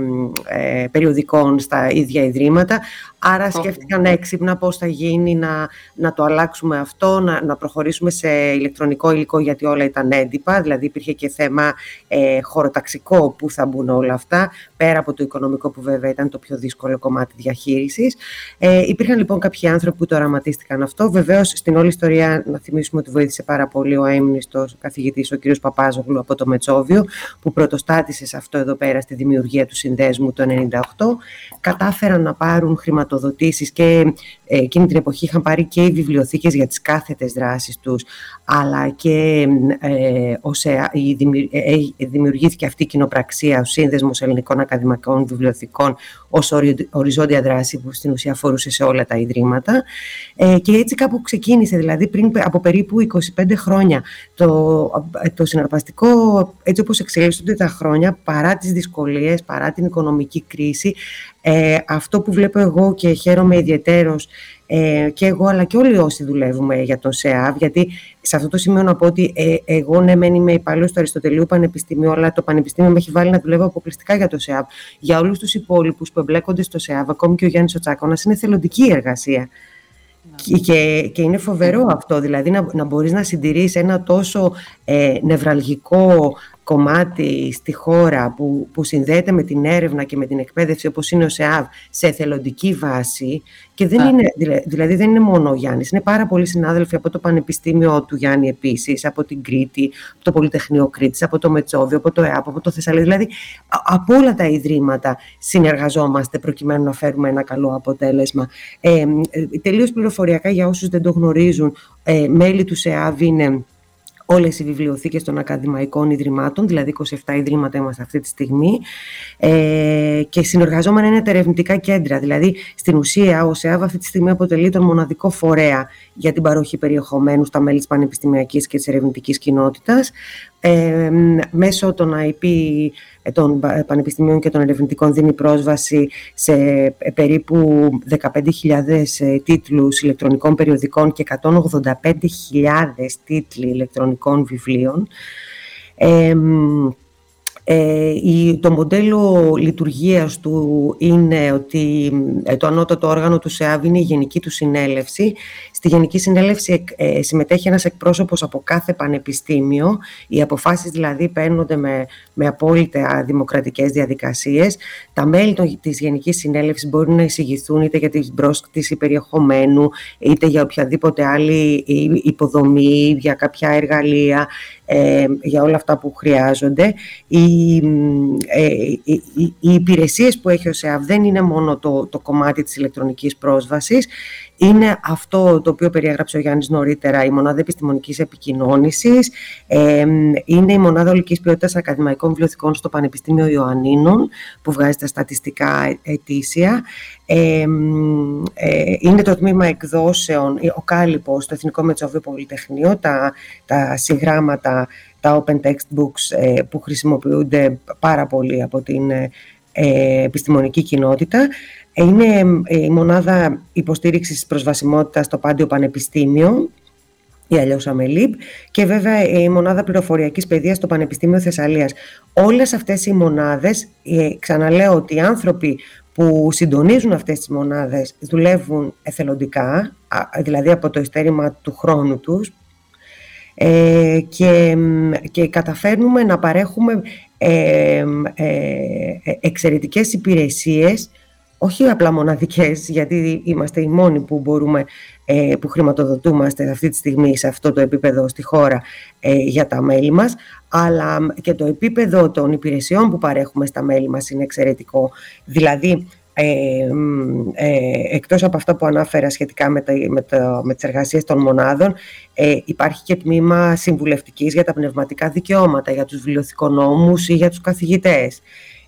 ε, περιοδικών στα ίδια ιδρύματα Άρα σκέφτηκαν έξυπνα πώς θα γίνει να, να το αλλάξουμε αυτό, να, να προχωρήσουμε σε ηλεκτρονικό υλικό γιατί όλα ήταν έντυπα, δηλαδή υπήρχε και θέμα ε, χωροταξικό που θα μπουν όλα αυτά, πέρα από το οικονομικό που βέβαια ήταν το πιο δύσκολο κομμάτι διαχείρισης. Ε, υπήρχαν λοιπόν κάποιοι άνθρωποι που το οραματίστηκαν αυτό. Βεβαίως στην όλη ιστορία να θυμίσουμε ότι βοήθησε πάρα πολύ ο έμνηστος καθηγητής ο κ. Παπάζογλου από το Μετσόβιο που πρωτοστάτησε σε αυτό εδώ πέρα στη δημιουργία του συνδέσμου το 1998. Κατάφεραν να πάρουν χρηματοδότηση και ε, εκείνη την εποχή είχαν πάρει και οι βιβλιοθήκες για τις κάθετες δράσεις τους, αλλά και ε, ΟΣΕΑ, ε, δημιουργήθηκε αυτή η κοινοπραξία, ο Σύνδεσμος Ελληνικών Ακαδημαϊκών Βιβλιοθηκών, ως οριζόντια δράση που στην ουσία αφορούσε σε όλα τα ιδρύματα. Ε, και έτσι κάπου ξεκίνησε, δηλαδή πριν από περίπου 25 χρόνια, το, το συναρπαστικό, έτσι όπως εξελίσσονται τα χρόνια, παρά τις δυσκολίες, παρά την οικονομική κρίση, ε, αυτό που βλέπω εγώ και χαίρομαι ιδιαίτερος ε, και εγώ αλλά και όλοι όσοι δουλεύουμε για τον ΣΕΑΒ, γιατί σε αυτό το σημείο να πω ότι ε, εγώ ναι μεν είμαι υπάλληλος του Αριστοτελείου Πανεπιστημίου, αλλά το Πανεπιστήμιο με έχει βάλει να δουλεύω αποκλειστικά για το ΣΕΑΒ. Για όλους τους υπόλοιπους που εμπλέκονται στο ΣΕΑΒ, ακόμη και ο Γιάννης Οτσάκονας, είναι θελοντική εργασία. Ναι. Και, και είναι φοβερό αυτό, δηλαδή να, να μπορείς να συντηρείς ένα τόσο ε, νευραλγικό κομμάτι στη χώρα που, που συνδέεται με την έρευνα και με την εκπαίδευση όπως είναι ο ΣΕΑΒ σε εθελοντική βάση. Και δεν είναι, δηλαδή δεν είναι μόνο ο Γιάννης, είναι πάρα πολλοί συνάδελφοι από το Πανεπιστήμιο του Γιάννη επίσης, από την Κρήτη, από το Πολυτεχνείο Κρήτης, από το Μετσόβιο, από το ΕΑΠ, από το Θεσσαλονίκη, δηλαδή από όλα τα ιδρύματα συνεργαζόμαστε προκειμένου να φέρουμε ένα καλό αποτέλεσμα. Ε, ε τελείως πληροφοριακά για όσους δεν το γνωρίζουν, ε, μέλη του ΣΕΑΒ είναι όλες οι βιβλιοθήκες των ακαδημαϊκών ιδρυμάτων, δηλαδή 27 ιδρύματα είμαστε αυτή τη στιγμή, ε, και συνεργαζόμενα είναι τα ερευνητικά κέντρα. Δηλαδή, στην ουσία, ο ΣΕΑΒ αυτή τη στιγμή αποτελεί τον μοναδικό φορέα για την παροχή περιεχομένου στα μέλη της πανεπιστημιακής και της ερευνητικής κοινότητας, ε, μέσω των IP των πανεπιστημίων και των ερευνητικών δίνει πρόσβαση σε ε, περίπου 15.000 ε, τίτλους ηλεκτρονικών περιοδικών και 185.000 τίτλοι ηλεκτρονικών βιβλίων. Ε, το μοντέλο λειτουργίας του είναι ότι ε, το ανώτατο όργανο του ΣΕΑΒ είναι η Γενική του Συνέλευση. Στη Γενική Συνέλευση ε, συμμετέχει ένας εκπρόσωπος από κάθε πανεπιστήμιο. Οι αποφάσεις δηλαδή παίρνονται με, με απόλυτα δημοκρατικές διαδικασίες. Τα μέλη της Γενικής Συνέλευσης μπορούν να εισηγηθούν είτε για την πρόσκληση περιεχομένου, είτε για οποιαδήποτε άλλη υποδομή, για κάποια εργαλεία, για όλα αυτά που χρειάζονται. Η ε, οι, οι, υπηρεσίες που έχει ο ΣΕΑΒ δεν είναι μόνο το, το κομμάτι της ηλεκτρονικής πρόσβασης, είναι αυτό το οποίο περιέγραψε ο Γιάννης νωρίτερα, η Μονάδα Επιστημονικής Επικοινώνησης, ε, είναι η Μονάδα Ολικής Ποιότητας Ακαδημαϊκών Βιβλιοθηκών στο Πανεπιστήμιο Ιωαννίνων, που βγάζει τα στατιστικά ετήσια. Ε, είναι το τμήμα εκδόσεων, ο Κάλυπος, το Εθνικό Μετσόβιο Πολυτεχνείο, τα, τα συγγράμματα τα open textbooks ε, που χρησιμοποιούνται πάρα πολύ από την ε, επιστημονική κοινότητα. Είναι ε, η μονάδα υποστήριξης προσβασιμότητας στο Πάντιο Πανεπιστήμιο, ή αλλιώς ΑΜΕΛΙΠ, και βέβαια η μονάδα πληροφοριακής παιδείας στο Πανεπιστήμιο Θεσσαλίας. Όλες αυτές οι μονάδες, ξαναλέω ότι οι άνθρωποι που συντονίζουν αυτές τις μονάδες δουλεύουν εθελοντικά, δηλαδή από το ειστέρημα του χρόνου τους, ε, και, και καταφέρνουμε να παρέχουμε ε, ε, εξαιρετικές υπηρεσίες όχι απλά μοναδικές, γιατί είμαστε οι μόνοι που μπορούμε, ε, που χρηματοδοτούμαστε αυτή τη στιγμή σε αυτό το επίπεδο στη χώρα ε, για τα μέλη μας, αλλά και το επίπεδο των υπηρεσιών που παρέχουμε στα μέλη μας είναι εξαιρετικό. Δηλαδή, ε, ε, εκτός από αυτά που ανάφερα σχετικά με, τα, με, το, με τις εργασίες των μονάδων, ε, υπάρχει και τμήμα συμβουλευτικής για τα πνευματικά δικαιώματα, για τους βιβλιοθηκονόμους ή για τους καθηγητές.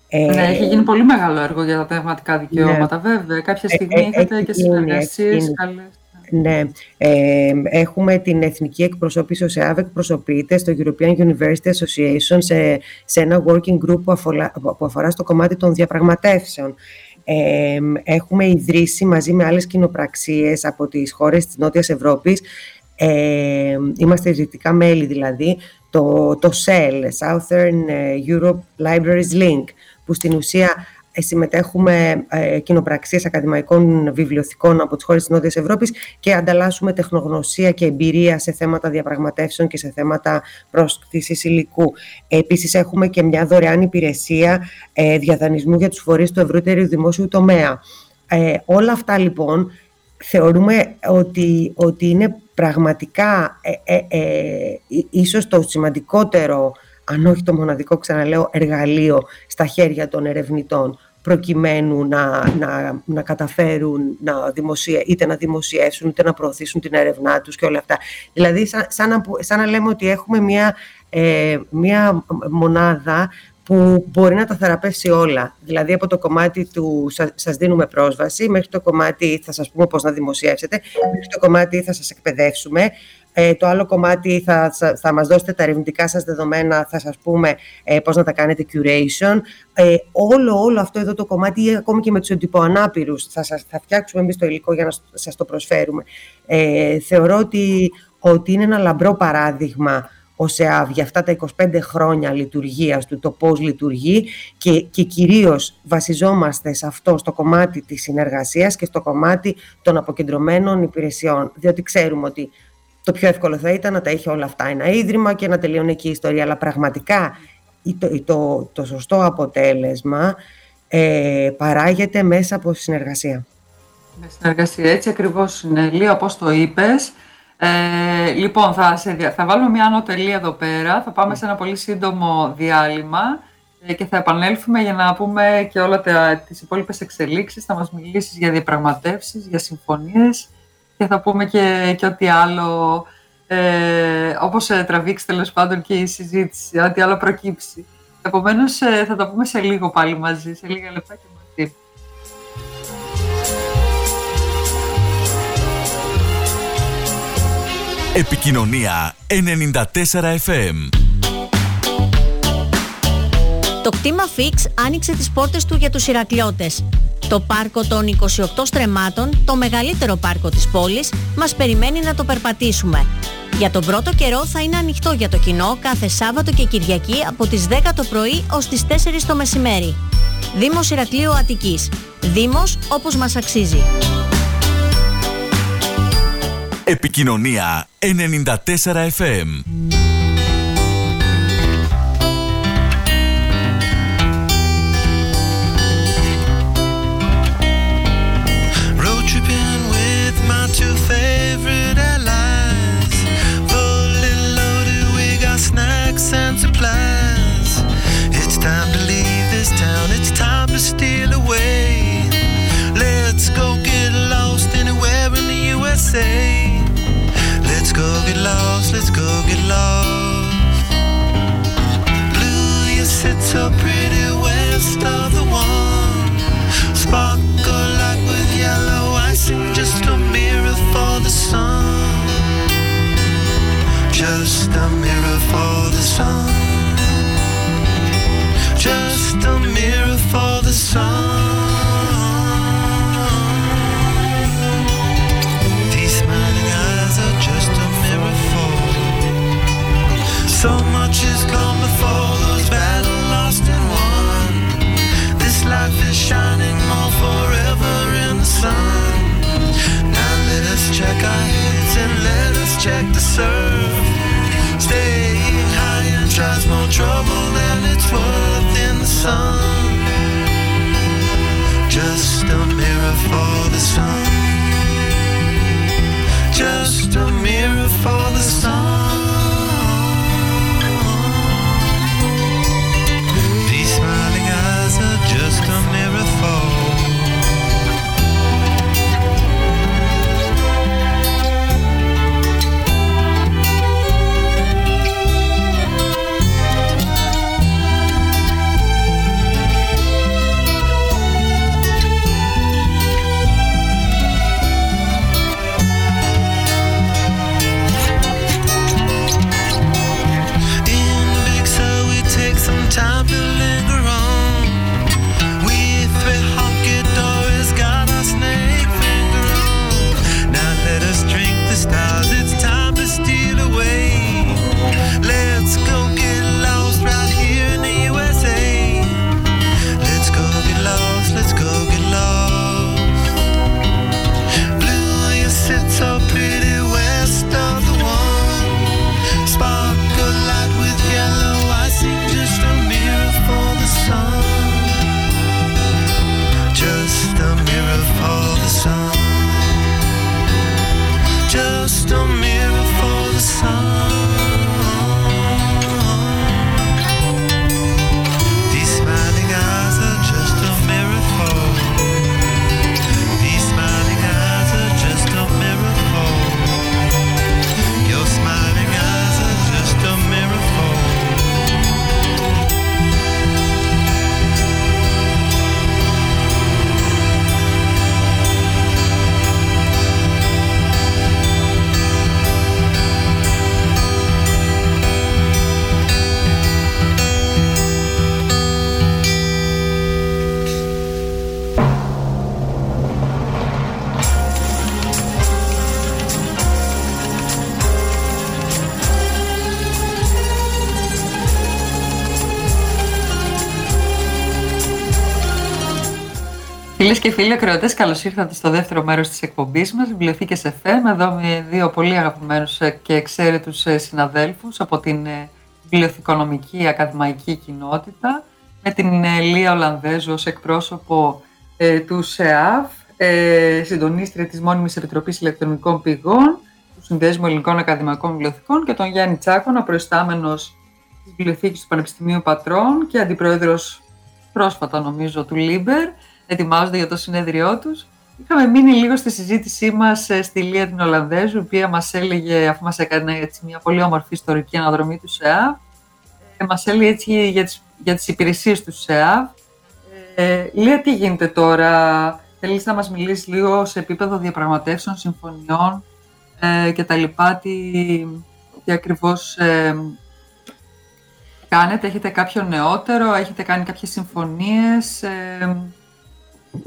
Ε, ναι, έχει γίνει πολύ μεγάλο έργο για τα πνευματικά δικαιώματα, ναι. βέβαια. Κάποια στιγμή ε, είχατε και συνεργασίες καλές. Ναι, ε, έχουμε την εθνική εκπροσώπηση, ο ΣΕΑΒ εκπροσωπείται στο European University Association σε, σε ένα working group που αφορά, που αφορά στο κομμάτι των διαπραγματεύσεων. Έχουμε ιδρύσει μαζί με άλλες κοινοπραξίες από τις χώρες της Νότιας Ευρώπης ε, είμαστε ιδρυτικά μέλη δηλαδή, το, το SEL, Southern Europe Libraries Link, που στην ουσία ε, συμμετέχουμε ε, κοινοπραξίες ακαδημαϊκών βιβλιοθηκών από τις χώρες της Νότιας Ευρώπης και ανταλλάσσουμε τεχνογνωσία και εμπειρία σε θέματα διαπραγματεύσεων και σε θέματα πρόσκλησης υλικού. Επίσης έχουμε και μια δωρεάν υπηρεσία ε, διαδανεισμού για τους φορείς του ευρύτερου δημόσιου τομέα. Ε, όλα αυτά λοιπόν θεωρούμε ότι, ότι είναι πραγματικά ε, ε, ε ίσως το σημαντικότερο, αν όχι το μοναδικό, ξαναλέω, εργαλείο στα χέρια των ερευνητών προκειμένου να, να, να καταφέρουν να δημοσια... είτε να δημοσιεύσουν είτε να προωθήσουν την έρευνά τους και όλα αυτά. Δηλαδή, σαν, σαν, να, σαν να λέμε ότι έχουμε μια, ε, μια μονάδα που μπορεί να τα θεραπεύσει όλα. Δηλαδή από το κομμάτι του σας δίνουμε πρόσβαση, μέχρι το κομμάτι θα σας πούμε πώς να δημοσιεύσετε, μέχρι το κομμάτι θα σας εκπαιδεύσουμε, ε, το άλλο κομμάτι θα, θα μας δώσετε τα ερευνητικά σας δεδομένα, θα σας πούμε ε, πώς να τα κάνετε curation. Ε, όλο, όλο αυτό εδώ το κομμάτι, ακόμη και με τους εντυπωανάπηρους, θα, σας, θα φτιάξουμε εμείς το υλικό για να σας το προσφέρουμε. Ε, θεωρώ ότι, ότι είναι ένα λαμπρό παράδειγμα ο ΣΕΑΒ για αυτά τα 25 χρόνια λειτουργίας του, το πώς λειτουργεί και, και κυρίως βασιζόμαστε σε αυτό στο κομμάτι της συνεργασίας και στο κομμάτι των αποκεντρωμένων υπηρεσιών, διότι ξέρουμε ότι το πιο εύκολο θα ήταν να τα έχει όλα αυτά ένα ίδρυμα και να τελειώνει εκεί η ιστορία, αλλά πραγματικά το, το, το σωστό αποτέλεσμα ε, παράγεται μέσα από συνεργασία. Με συνεργασία, έτσι ακριβώς είναι. Λίγο όπως το είπες, ε, λοιπόν, θα, σε, θα βάλουμε μια ανωτελεία εδώ πέρα, θα πάμε σε ένα πολύ σύντομο διάλειμμα ε, και θα επανέλθουμε για να πούμε και όλα τα, τις υπόλοιπες εξελίξεις, θα μας μιλήσεις για διαπραγματεύσεις, για συμφωνίες και θα πούμε και, και ό,τι άλλο, ε, όπως ε, τραβήξει τέλος πάντων και η συζήτηση, ό,τι άλλο προκύψει. Επομένως, ε, θα τα πούμε σε λίγο πάλι μαζί, σε λίγα λεπτά και μαζί. Επικοινωνία 94 FM. Το κτήμα Fix άνοιξε τις πόρτες του για τους Ηρακλειώτες. Το πάρκο των 28 στρεμάτων, το μεγαλύτερο πάρκο της πόλης, μας περιμένει να το περπατήσουμε. Για τον πρώτο καιρό θα είναι ανοιχτό για το κοινό κάθε Σάββατο και Κυριακή από τις 10 το πρωί ως τις 4 το μεσημέρι. Δήμος Ηρακλείου Αττικής. Δήμος όπως μας αξίζει. Επικοινωνία 94 FM. so pretty west of the one. Sparkle like with yellow icing, just a mirror for the sun. Just a mirror for the sun. Φίλοι ακροατές, καλώς ήρθατε στο δεύτερο μέρος της εκπομπής μας. Βιβλιοθήκες FM, εδώ με δύο πολύ αγαπημένους και εξαίρετους συναδέλφους από την βιβλιοθηκονομική ακαδημαϊκή κοινότητα, με την Λία Ολλανδέζου ως εκπρόσωπο ε, του ΣΕΑΒ, ε, συντονίστρια της Μόνιμης Επιτροπής Ηλεκτρονικών Πηγών, του Συνδέσμου Ελληνικών Ακαδημαϊκών Βιβλιοθηκών και τον Γιάννη Τσάκονα, προϊστάμενος της Βιβλιοθήκης του Πανεπιστημίου Πατρών και αντιπρόεδρος πρόσφατα νομίζω του LIBER ετοιμάζονται για το συνέδριό τους. Είχαμε μείνει λίγο στη συζήτησή μας ε, στη Λία την Ολλανδέζου, η οποία μας έλεγε, αφού μας έκανε έτσι, μια πολύ όμορφη ιστορική αναδρομή του ΣΕΑΒ, ε, μας έλεγε έτσι για τις, για τις υπηρεσίες του ΣΕΑΒ. Ε, Λία, τι γίνεται τώρα, θέλεις να μας μιλήσεις λίγο σε επίπεδο διαπραγματεύσεων, συμφωνιών ε, και τα λοιπά, τι, τι ακριβώς ε, κάνετε, έχετε κάποιο νεότερο, έχετε κάνει κάποιες συμφωνίες, ε,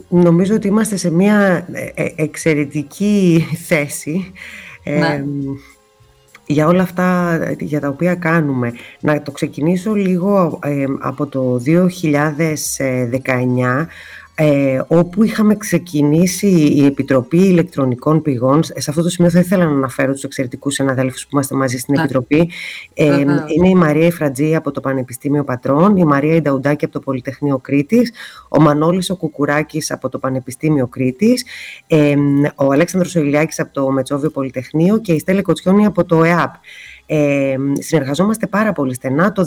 Νομίζω ότι είμαστε σε μια ε, ε, εξαιρετική θέση ναι. για όλα αυτά για τα οποία κάνουμε. Να το ξεκινήσω λίγο από το 2019 ε, όπου είχαμε ξεκινήσει η Επιτροπή Ηλεκτρονικών Πηγών. Σε αυτό το σημείο θα ήθελα να αναφέρω τους εξαιρετικούς συναδέλφους που είμαστε μαζί στην ναι. Επιτροπή. Ε, είναι η Μαρία Ιφρατζή από το Πανεπιστήμιο Πατρών, η Μαρία Ινταουντάκη από το Πολυτεχνείο Κρήτης, ο Μανώλης ο Κουκουράκης από το Πανεπιστήμιο Κρήτης, ε, ο Αλέξανδρος Ηλιάκης από το Μετσόβιο Πολυτεχνείο και η Στέλλη Κοτσιόνη από το ΕΑΠ. Ε, συνεργαζόμαστε πάρα πολύ στενά. Το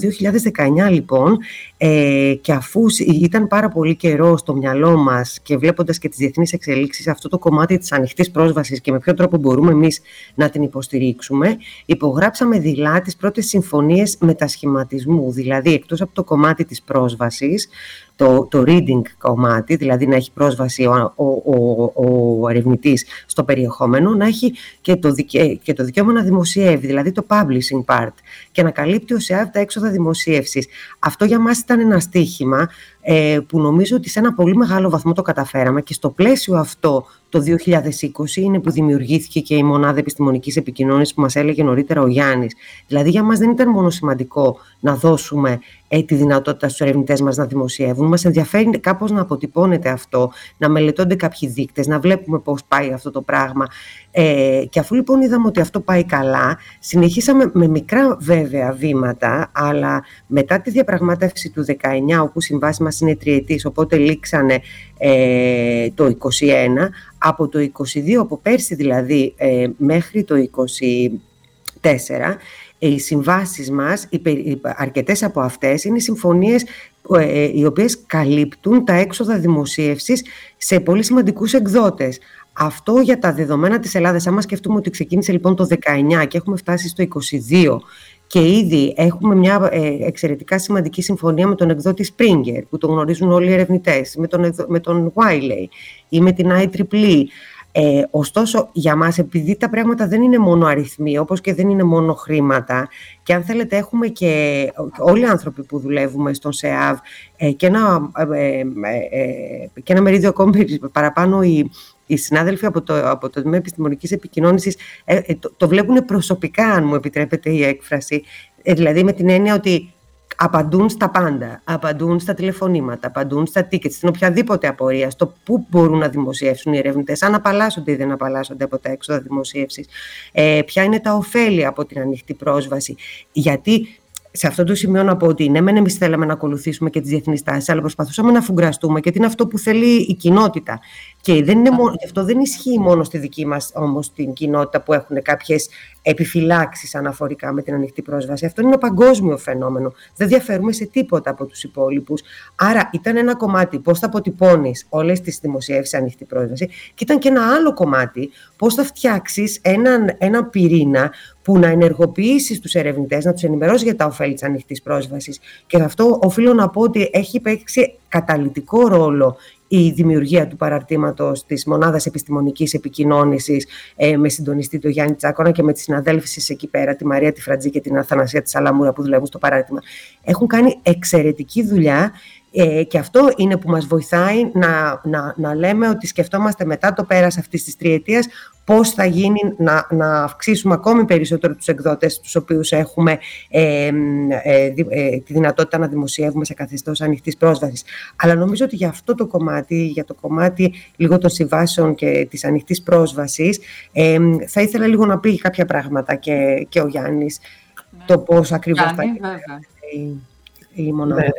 2019 λοιπόν ε, και αφού ήταν πάρα πολύ καιρό στο μυαλό μας και βλέποντας και τις διεθνείς εξελίξεις αυτό το κομμάτι της ανοιχτής πρόσβασης και με ποιο τρόπο μπορούμε εμείς να την υποστηρίξουμε υπογράψαμε δειλά τις πρώτες συμφωνίες μετασχηματισμού δηλαδή εκτός από το κομμάτι της πρόσβασης το, το reading κομμάτι, δηλαδή να έχει πρόσβαση ο, ο, ο, ο ερευνητής στο περιεχόμενο, να έχει και το, και το δικαίωμα να δημοσιεύει, δηλαδή το publishing part και να καλύπτει ο ΣΕΑΒ τα έξοδα δημοσίευσης. Αυτό για μας ήταν ένα στίχημα ε, που νομίζω ότι σε ένα πολύ μεγάλο βαθμό το καταφέραμε και στο πλαίσιο αυτό το 2020 είναι που δημιουργήθηκε και η μονάδα επιστημονικής επικοινωνίας που μας έλεγε νωρίτερα ο Γιάννης. Δηλαδή για μας δεν ήταν μόνο σημαντικό να δώσουμε ε, τη δυνατότητα στους ερευνητές μας να δημοσιεύουν. Μας ενδιαφέρει κάπως να αποτυπώνεται αυτό, να μελετώνται κάποιοι δείκτες, να βλέπουμε πώς πάει αυτό το πράγμα. Ε, και αφού λοιπόν είδαμε ότι αυτό πάει καλά, συνεχίσαμε με μικρά βέβαια βήματα, αλλά μετά τη διαπραγμάτευση του 19, όπου συμβάσει μας είναι τριετής, οπότε λήξανε ε, το 21, από το 22, από πέρσι δηλαδή, ε, μέχρι το 24, οι συμβάσεις μας, αρκετές από αυτές, είναι συμφωνίες ε, οι οποίες καλύπτουν τα έξοδα δημοσίευσης σε πολύ σημαντικούς εκδότες. Αυτό για τα δεδομένα της Ελλάδας, άμα σκεφτούμε ότι ξεκίνησε λοιπόν το 19 και έχουμε φτάσει στο 22 και ήδη έχουμε μια ε, εξαιρετικά σημαντική συμφωνία με τον εκδότη Springer, που τον γνωρίζουν όλοι οι ερευνητές, με τον, με τον Wiley ή με την IEEE. Ε, ωστόσο, για μας, επειδή τα πράγματα δεν είναι μόνο αριθμοί, όπως και δεν είναι μόνο χρήματα, και αν θέλετε έχουμε και όλοι οι άνθρωποι που δουλεύουμε στον ΣΕΑΒ ε, και, ένα, ε, ε, ε και ένα μερίδιο ακόμη παραπάνω οι, οι συνάδελφοι από το, από το Τμήμα Επιστημονικής Επικοινώνησης το, το βλέπουν προσωπικά, αν μου επιτρέπετε η έκφραση, δηλαδή με την έννοια ότι απαντούν στα πάντα. Απαντούν στα τηλεφωνήματα, απαντούν στα tickets, στην οποιαδήποτε απορία, στο πού μπορούν να δημοσιεύσουν οι ερευνητές, αν απαλλάσσονται ή δεν απαλλάσσονται από τα έξοδα δημοσίευσης, ε, ποια είναι τα ωφέλη από την ανοιχτή πρόσβαση. Γιατί σε αυτό το σημείο να πω ότι ναι, μεν εμείς θέλαμε να ακολουθήσουμε και τις διεθνείς τάσεις, αλλά προσπαθούσαμε να φουγκραστούμε και τι είναι αυτό που θέλει η κοινότητα. Και δεν είναι μόνο, αυτό δεν ισχύει μόνο στη δική μας όμως την κοινότητα που έχουν κάποιες επιφυλάξεις αναφορικά με την ανοιχτή πρόσβαση. Αυτό είναι ένα παγκόσμιο φαινόμενο. Δεν διαφέρουμε σε τίποτα από τους υπόλοιπους. Άρα ήταν ένα κομμάτι πώς θα αποτυπώνεις όλες τις δημοσιεύσεις ανοιχτή πρόσβαση, και ήταν και ένα άλλο κομμάτι πώς θα φτιάξεις έναν, ένα πυρήνα που να ενεργοποιήσεις τους ερευνητές, να τους ενημερώσεις για τα ωφέλη της ανοιχτής πρόσβασης. Και αυτό οφείλω να πω ότι έχει παίξει καταλητικό ρόλο η δημιουργία του παραρτήματος της Μονάδας Επιστημονικής Επικοινώνησης ε, με συντονιστή τον Γιάννη Τσάκονα και με τις συναδέλφεις εκεί πέρα, τη Μαρία τη Φρατζή και την Αθανασία της Σαλαμούρα που δουλεύουν στο παράρτημα. Έχουν κάνει εξαιρετική δουλειά ε, και αυτό είναι που μας βοηθάει να, να, να λέμε ότι σκεφτόμαστε μετά το πέρας αυτής της τριετίας πώς θα γίνει να, να αυξήσουμε ακόμη περισσότερο τους εκδότες τους οποίους έχουμε ε, ε, ε, τη δυνατότητα να δημοσιεύουμε σε καθεστώς ανοιχτής πρόσβασης. Αλλά νομίζω ότι για αυτό το κομμάτι, για το κομμάτι λίγο των συμβάσεων και της ανοιχτής πρόσβασης, θα ήθελα λίγο να πει κάποια πράγματα και, και ο Γιάννης ναι. το πώς ακριβώς θα γίνει η, η μονάδα. Ναι,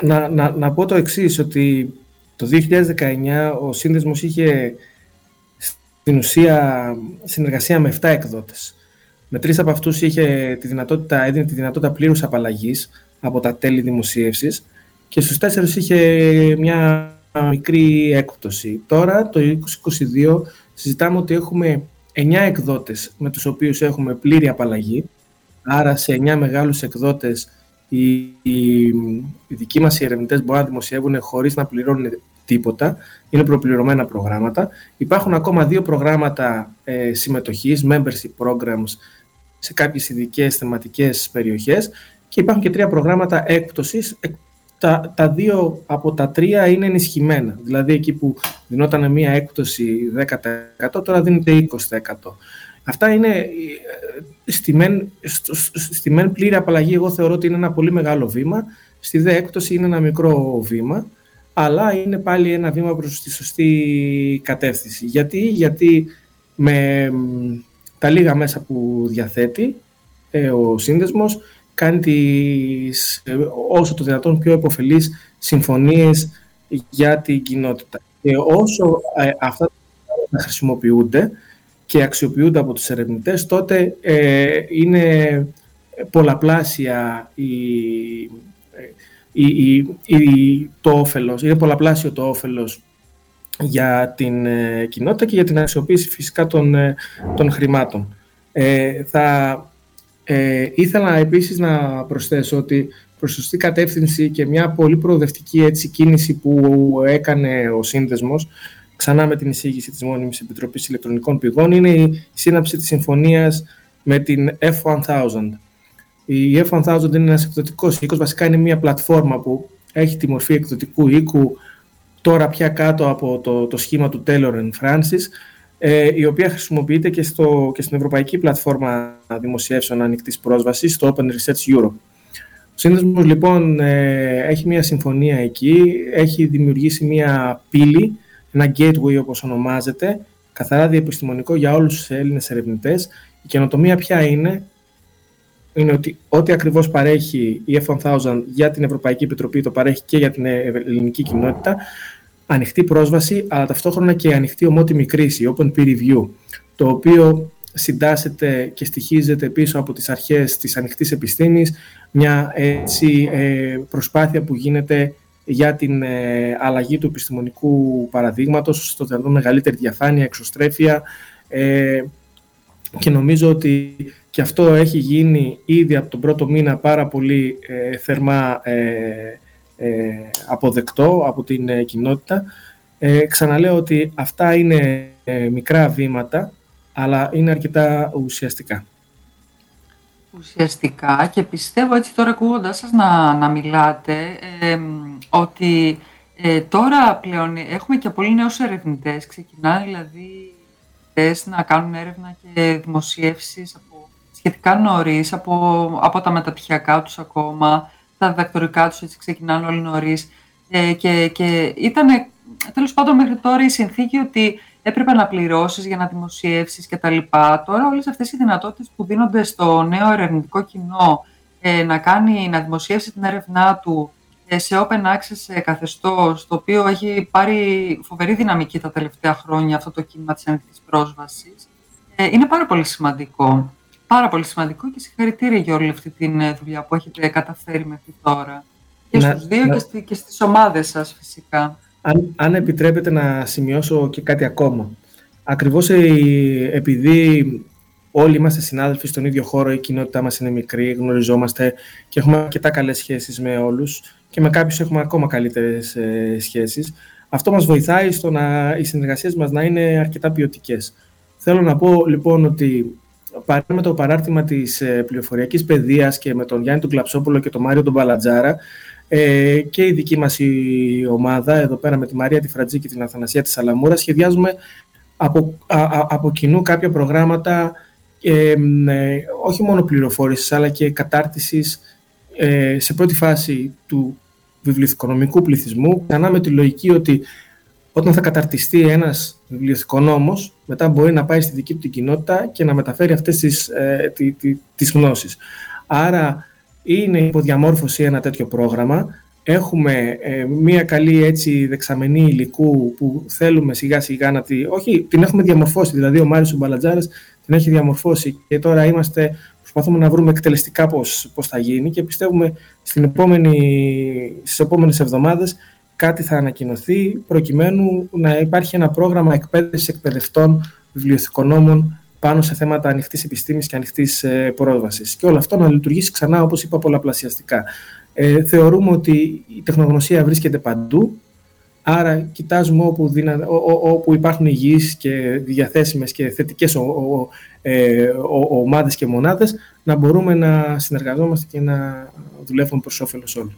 να, να, να πω το εξής, ότι το 2019 ο σύνδεσμος είχε στην ουσία συνεργασία με 7 εκδότες. Με τρεις από αυτούς είχε τη δυνατότητα, έδινε τη δυνατότητα πλήρους απαλλαγής από τα τέλη δημοσίευσης και στους τέσσερις είχε μια μικρή έκπτωση. Τώρα, το 2022, συζητάμε ότι έχουμε 9 εκδότες με τους οποίους έχουμε πλήρη απαλλαγή. Άρα, σε 9 μεγάλους εκδότες οι, οι, οι δικοί μας οι ερευνητές μπορούν να δημοσιεύουν χωρίς να πληρώνουν τίποτα. Είναι προπληρωμένα προγράμματα. Υπάρχουν ακόμα δύο προγράμματα ε, συμμετοχής, membership programs, σε κάποιες ειδικές θεματικές περιοχές και υπάρχουν και τρία προγράμματα έκπτωσης. Τα, τα δύο από τα τρία είναι ενισχυμένα. Δηλαδή εκεί που δινόταν μία έκπτωση 10% τώρα δίνεται 20%. Αυτά είναι ε, στη μεν, στη μεν πλήρη απαλλαγή. Εγώ θεωρώ ότι είναι ένα πολύ μεγάλο βήμα. Στη δε έκπτωση είναι ένα μικρό βήμα αλλά είναι πάλι ένα βήμα προς τη σωστή κατεύθυνση. Γιατί, Γιατί με τα λίγα μέσα που διαθέτει ε, ο σύνδεσμος κάνει τις, ε, όσο το δυνατόν πιο επωφελείς συμφωνίες για την κοινότητα. Και όσο ε, αυτά τα χρησιμοποιούνται και αξιοποιούνται από τους ερευνητές, τότε είναι πολλαπλάσια η, η, η, το όφελος, είναι πολλαπλάσιο το όφελος για την ε, κοινότητα και για την αξιοποίηση φυσικά των, ε, των χρημάτων. Ε, θα ε, ήθελα επίσης να προσθέσω ότι προς σωστή κατεύθυνση και μια πολύ προοδευτική έτσι, κίνηση που έκανε ο σύνδεσμος ξανά με την εισήγηση της Μόνιμης Επιτροπής Ηλεκτρονικών Πηγών είναι η σύναψη της συμφωνίας με την F1000 η F1000 είναι ένας εκδοτικός οίκος, βασικά είναι μια πλατφόρμα που έχει τη μορφή εκδοτικού οίκου τώρα πια κάτω από το, το σχήμα του Taylor Francis, ε, η οποία χρησιμοποιείται και, στο, και στην Ευρωπαϊκή Πλατφόρμα Δημοσιεύσεων Ανοιχτής Πρόσβασης, στο Open Research Europe. Ο σύνδεσμος λοιπόν ε, έχει μια συμφωνία εκεί, έχει δημιουργήσει μια πύλη, ένα gateway όπως ονομάζεται, καθαρά διεπιστημονικό για όλους τους Έλληνες ερευνητές. Η καινοτομία ποια είναι, είναι ότι ό,τι ακριβώς παρέχει η F1000 για την Ευρωπαϊκή Επιτροπή το παρέχει και για την ελληνική κοινότητα, ανοιχτή πρόσβαση, αλλά ταυτόχρονα και ανοιχτή ομότιμη κρίση, open peer review, το οποίο συντάσσεται και στοιχίζεται πίσω από τις αρχές της ανοιχτής επιστήμης, μια έτσι, ε, προσπάθεια που γίνεται για την ε, αλλαγή του επιστημονικού παραδείγματος, στο δυνατόν μεγαλύτερη διαφάνεια, εξωστρέφεια ε, και νομίζω ότι και αυτό έχει γίνει ήδη από τον πρώτο μήνα πάρα πολύ ε, θερμά ε, ε, αποδεκτό από την ε, κοινότητα. Ξαναλέω ότι αυτά είναι μικρά βήματα, αλλά είναι αρκετά ουσιαστικά. Ουσιαστικά και πιστεύω έτσι τώρα ακούγοντά σας να, να μιλάτε ότι τώρα πλέον έχουμε και πολλοί νέους ερευνητές, ξεκινάνε δηλαδή να κάνουν έρευνα και δημοσιεύσεις από σχετικά νωρίς από, από τα μεταπτυχιακά τους ακόμα, τα διδακτορικά τους έτσι ξεκινάνε όλοι νωρίς. Ε, και, και ήταν τέλος πάντων μέχρι τώρα η συνθήκη ότι έπρεπε να πληρώσεις για να δημοσιεύσεις και τα λοιπά. Τώρα όλες αυτές οι δυνατότητες που δίνονται στο νέο ερευνητικό κοινό ε, να, κάνει, να δημοσιεύσει την έρευνά του ε, σε open access καθεστώς, το οποίο έχει πάρει φοβερή δυναμική τα τελευταία χρόνια αυτό το κίνημα της ανοιχτής πρόσβασης, ε, είναι πάρα πολύ σημαντικό πάρα πολύ σημαντικό και συγχαρητήρια για όλη αυτή τη ε, δουλειά που έχετε καταφέρει μέχρι τώρα. Και να, στους δύο να... και, στη, και στις ομάδες σας φυσικά. Αν, αν επιτρέπετε να σημειώσω και κάτι ακόμα. Ακριβώς ε, επειδή όλοι είμαστε συνάδελφοι στον ίδιο χώρο, η κοινότητά μας είναι μικρή, γνωριζόμαστε και έχουμε αρκετά καλές σχέσεις με όλους και με κάποιους έχουμε ακόμα καλύτερες ε, σχέσεις. Αυτό μας βοηθάει στο να οι συνεργασίες μας να είναι αρκετά ποιοτικές. Θέλω να πω λοιπόν ότι με το παράρτημα της ε, πληροφοριακής παιδείας και με τον Γιάννη τον Κλαψόπουλο και τον Μάριο τον Παλατζάρα ε, και η δική μας η ομάδα, εδώ πέρα με τη Μαρία τη Φρατζή και την Αθανασία της Σαλαμούρας, σχεδιάζουμε από, από κοινού κάποια προγράμματα ε, όχι μόνο πληροφόρησης αλλά και κατάρτισης ε, σε πρώτη φάση του βιβλιοθηκονομικού πληθυσμού ξανά με τη λογική ότι όταν θα καταρτιστεί ένας βιβλιοθηκονόμος μετά μπορεί να πάει στη δική του την κοινότητα και να μεταφέρει αυτές τις, ε, τις γνώσεις. Άρα είναι υποδιαμόρφωση ένα τέτοιο πρόγραμμα. Έχουμε ε, μία καλή έτσι δεξαμενή υλικού που θέλουμε σιγά σιγά να τη... Όχι, την έχουμε διαμορφώσει, δηλαδή ο Μάριος ο Μπαλατζάρας την έχει διαμορφώσει και τώρα είμαστε, προσπαθούμε να βρούμε εκτελεστικά πώς, πώς θα γίνει και πιστεύουμε στην επόμενη, στις επόμενες εβδομάδες κάτι θα ανακοινωθεί προκειμένου να υπάρχει ένα πρόγραμμα εκπαίδευσης εκπαιδευτών βιβλιοθηκονόμων πάνω σε θέματα ανοιχτής επιστήμης και ανοιχτής ε, πρόσβασης. Και όλο αυτό να λειτουργήσει ξανά, όπως είπα, πολλαπλασιαστικά. Ε, θεωρούμε ότι η τεχνογνωσία βρίσκεται παντού, άρα κοιτάζουμε όπου, δυνα... όπου υπάρχουν υγιείς και διαθέσιμες και θετικές ο, ο, ε, ομάδες και μονάδες, να μπορούμε να συνεργαζόμαστε και να δουλεύουμε προς όφελος όλων.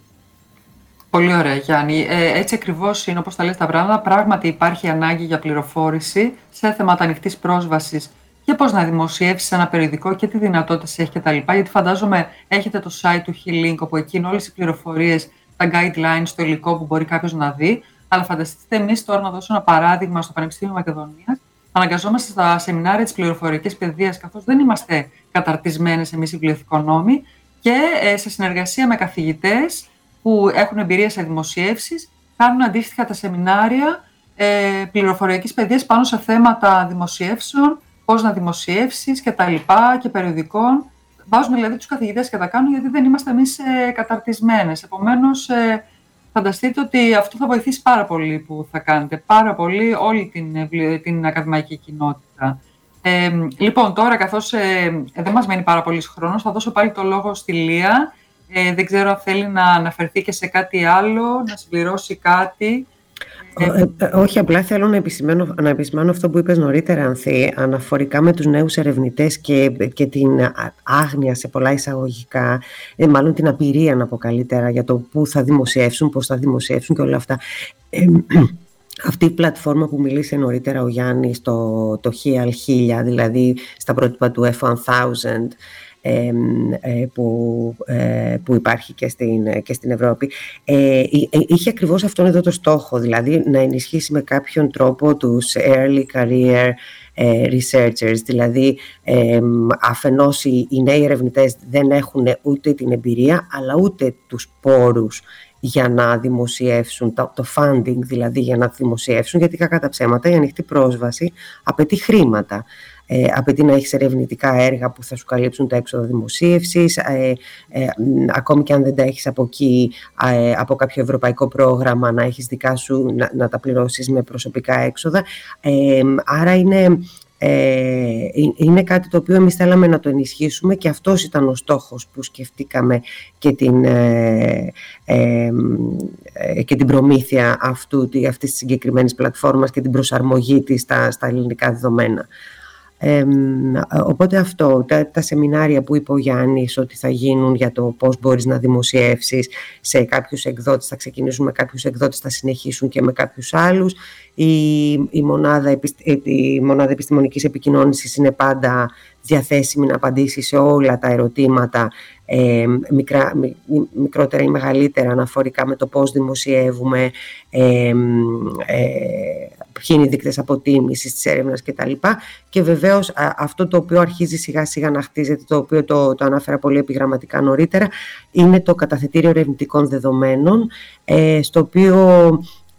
Πολύ ωραία, Γιάννη. Ε, έτσι ακριβώς είναι όπως τα λες τα πράγματα. Πράγματι, υπάρχει ανάγκη για πληροφόρηση σε θέματα ανοιχτής πρόσβασης και πώς να δημοσιεύσεις ένα περιοδικό και τι δυνατότητες έχει κτλ. Γιατί φαντάζομαι έχετε το site του Healing, όπου εκεί είναι όλες οι πληροφορίες, τα guidelines, το υλικό που μπορεί κάποιος να δει. Αλλά φανταστείτε εμείς τώρα να δώσω ένα παράδειγμα στο Πανεπιστήμιο Μακεδονίας. Αναγκαζόμαστε στα σεμινάρια της πληροφορικής παιδείας, καθώς δεν είμαστε καταρτισμένες εμείς οι βιβλιοθηκονόμοι, και ε, σε συνεργασία με καθηγητές που έχουν εμπειρία σε δημοσιεύσεις, κάνουν αντίστοιχα τα σεμινάρια ε, πληροφοριακής παιδείας πάνω σε θέματα δημοσιεύσεων πώς να δημοσιεύσεις και τα λοιπά και περιοδικών. Βάζουν δηλαδή τους καθηγητές και τα κάνουν γιατί δεν είμαστε εμείς ε, καταρτισμένες. Επομένως, ε, φανταστείτε ότι αυτό θα βοηθήσει πάρα πολύ που θα κάνετε. Πάρα πολύ όλη την, ε, την ακαδημαϊκή κοινότητα. Ε, λοιπόν, τώρα καθώς ε, δεν μας μένει πάρα πολύς χρόνος, θα δώσω πάλι το λόγο στη Λία. Ε, δεν ξέρω αν θέλει να αναφερθεί και σε κάτι άλλο, να συμπληρώσει κάτι. Ε, ε, όχι, απλά θέλω να επισημάνω, να επισημάνω αυτό που είπες νωρίτερα, Ανθή, αναφορικά με τους νέους ερευνητές και, και την άγνοια σε πολλά εισαγωγικά, ε, μάλλον την απειρία να πω καλύτερα, για το πού θα δημοσιεύσουν, πώς θα δημοσιεύσουν και όλα αυτά. Ε, αυτή η πλατφόρμα που μιλήσε νωρίτερα ο Γιάννης, το, το HIAL 1000, δηλαδή στα πρότυπα του F1000, ε, που, ε, που υπάρχει και στην, και στην Ευρώπη. Ε, είχε ακριβώς αυτόν εδώ το στόχο δηλαδή να ενισχύσει με κάποιον τρόπο τους early career researchers, δηλαδή αφενός οι, οι νέοι ερευνητές δεν έχουν ούτε την εμπειρία αλλά ούτε τους πόρους για να δημοσιεύσουν, το, το funding δηλαδή για να δημοσιεύσουν, γιατί κακά τα ψέματα η ανοιχτή πρόσβαση απαιτεί χρήματα ε, απαιτεί να έχεις ερευνητικά έργα που θα σου καλύψουν τα έξοδα δημοσίευσης, ε, ε, ακόμη και αν δεν τα έχεις από εκεί, ε, από κάποιο ευρωπαϊκό πρόγραμμα, να έχεις δικά σου, να, να τα πληρώσεις με προσωπικά έξοδα. Ε, άρα είναι, είναι κάτι το οποίο εμείς θέλαμε να το ενισχύσουμε και αυτός ήταν ο στόχος που σκεφτήκαμε και την, και την προμήθεια αυτού, αυτής της συγκεκριμένης πλατφόρμας και την προσαρμογή της στα, στα ελληνικά δεδομένα οπότε αυτό, τα, τα, σεμινάρια που είπε ο Γιάννης ότι θα γίνουν για το πώς μπορείς να δημοσιεύσεις σε κάποιους εκδότες, θα ξεκινήσουν με κάποιους εκδότες, θα συνεχίσουν και με κάποιους άλλους. Η, η, μονάδα, η μονάδα επιστημονικής επικοινώνησης είναι πάντα διαθέσιμη να απαντήσει σε όλα τα ερωτήματα, ε, μικρά, μικρότερα ή μεγαλύτερα αναφορικά με το πώς δημοσιεύουμε, ε, ποιοι είναι οι δείκτες αποτίμησης της έρευνας κτλ. Και βεβαίως αυτό το οποίο αρχίζει σιγά σιγά να χτίζεται, το οποίο το, το ανάφερα πολύ επιγραμματικά νωρίτερα, είναι το καταθετήριο ερευνητικών δεδομένων, ε, στο οποίο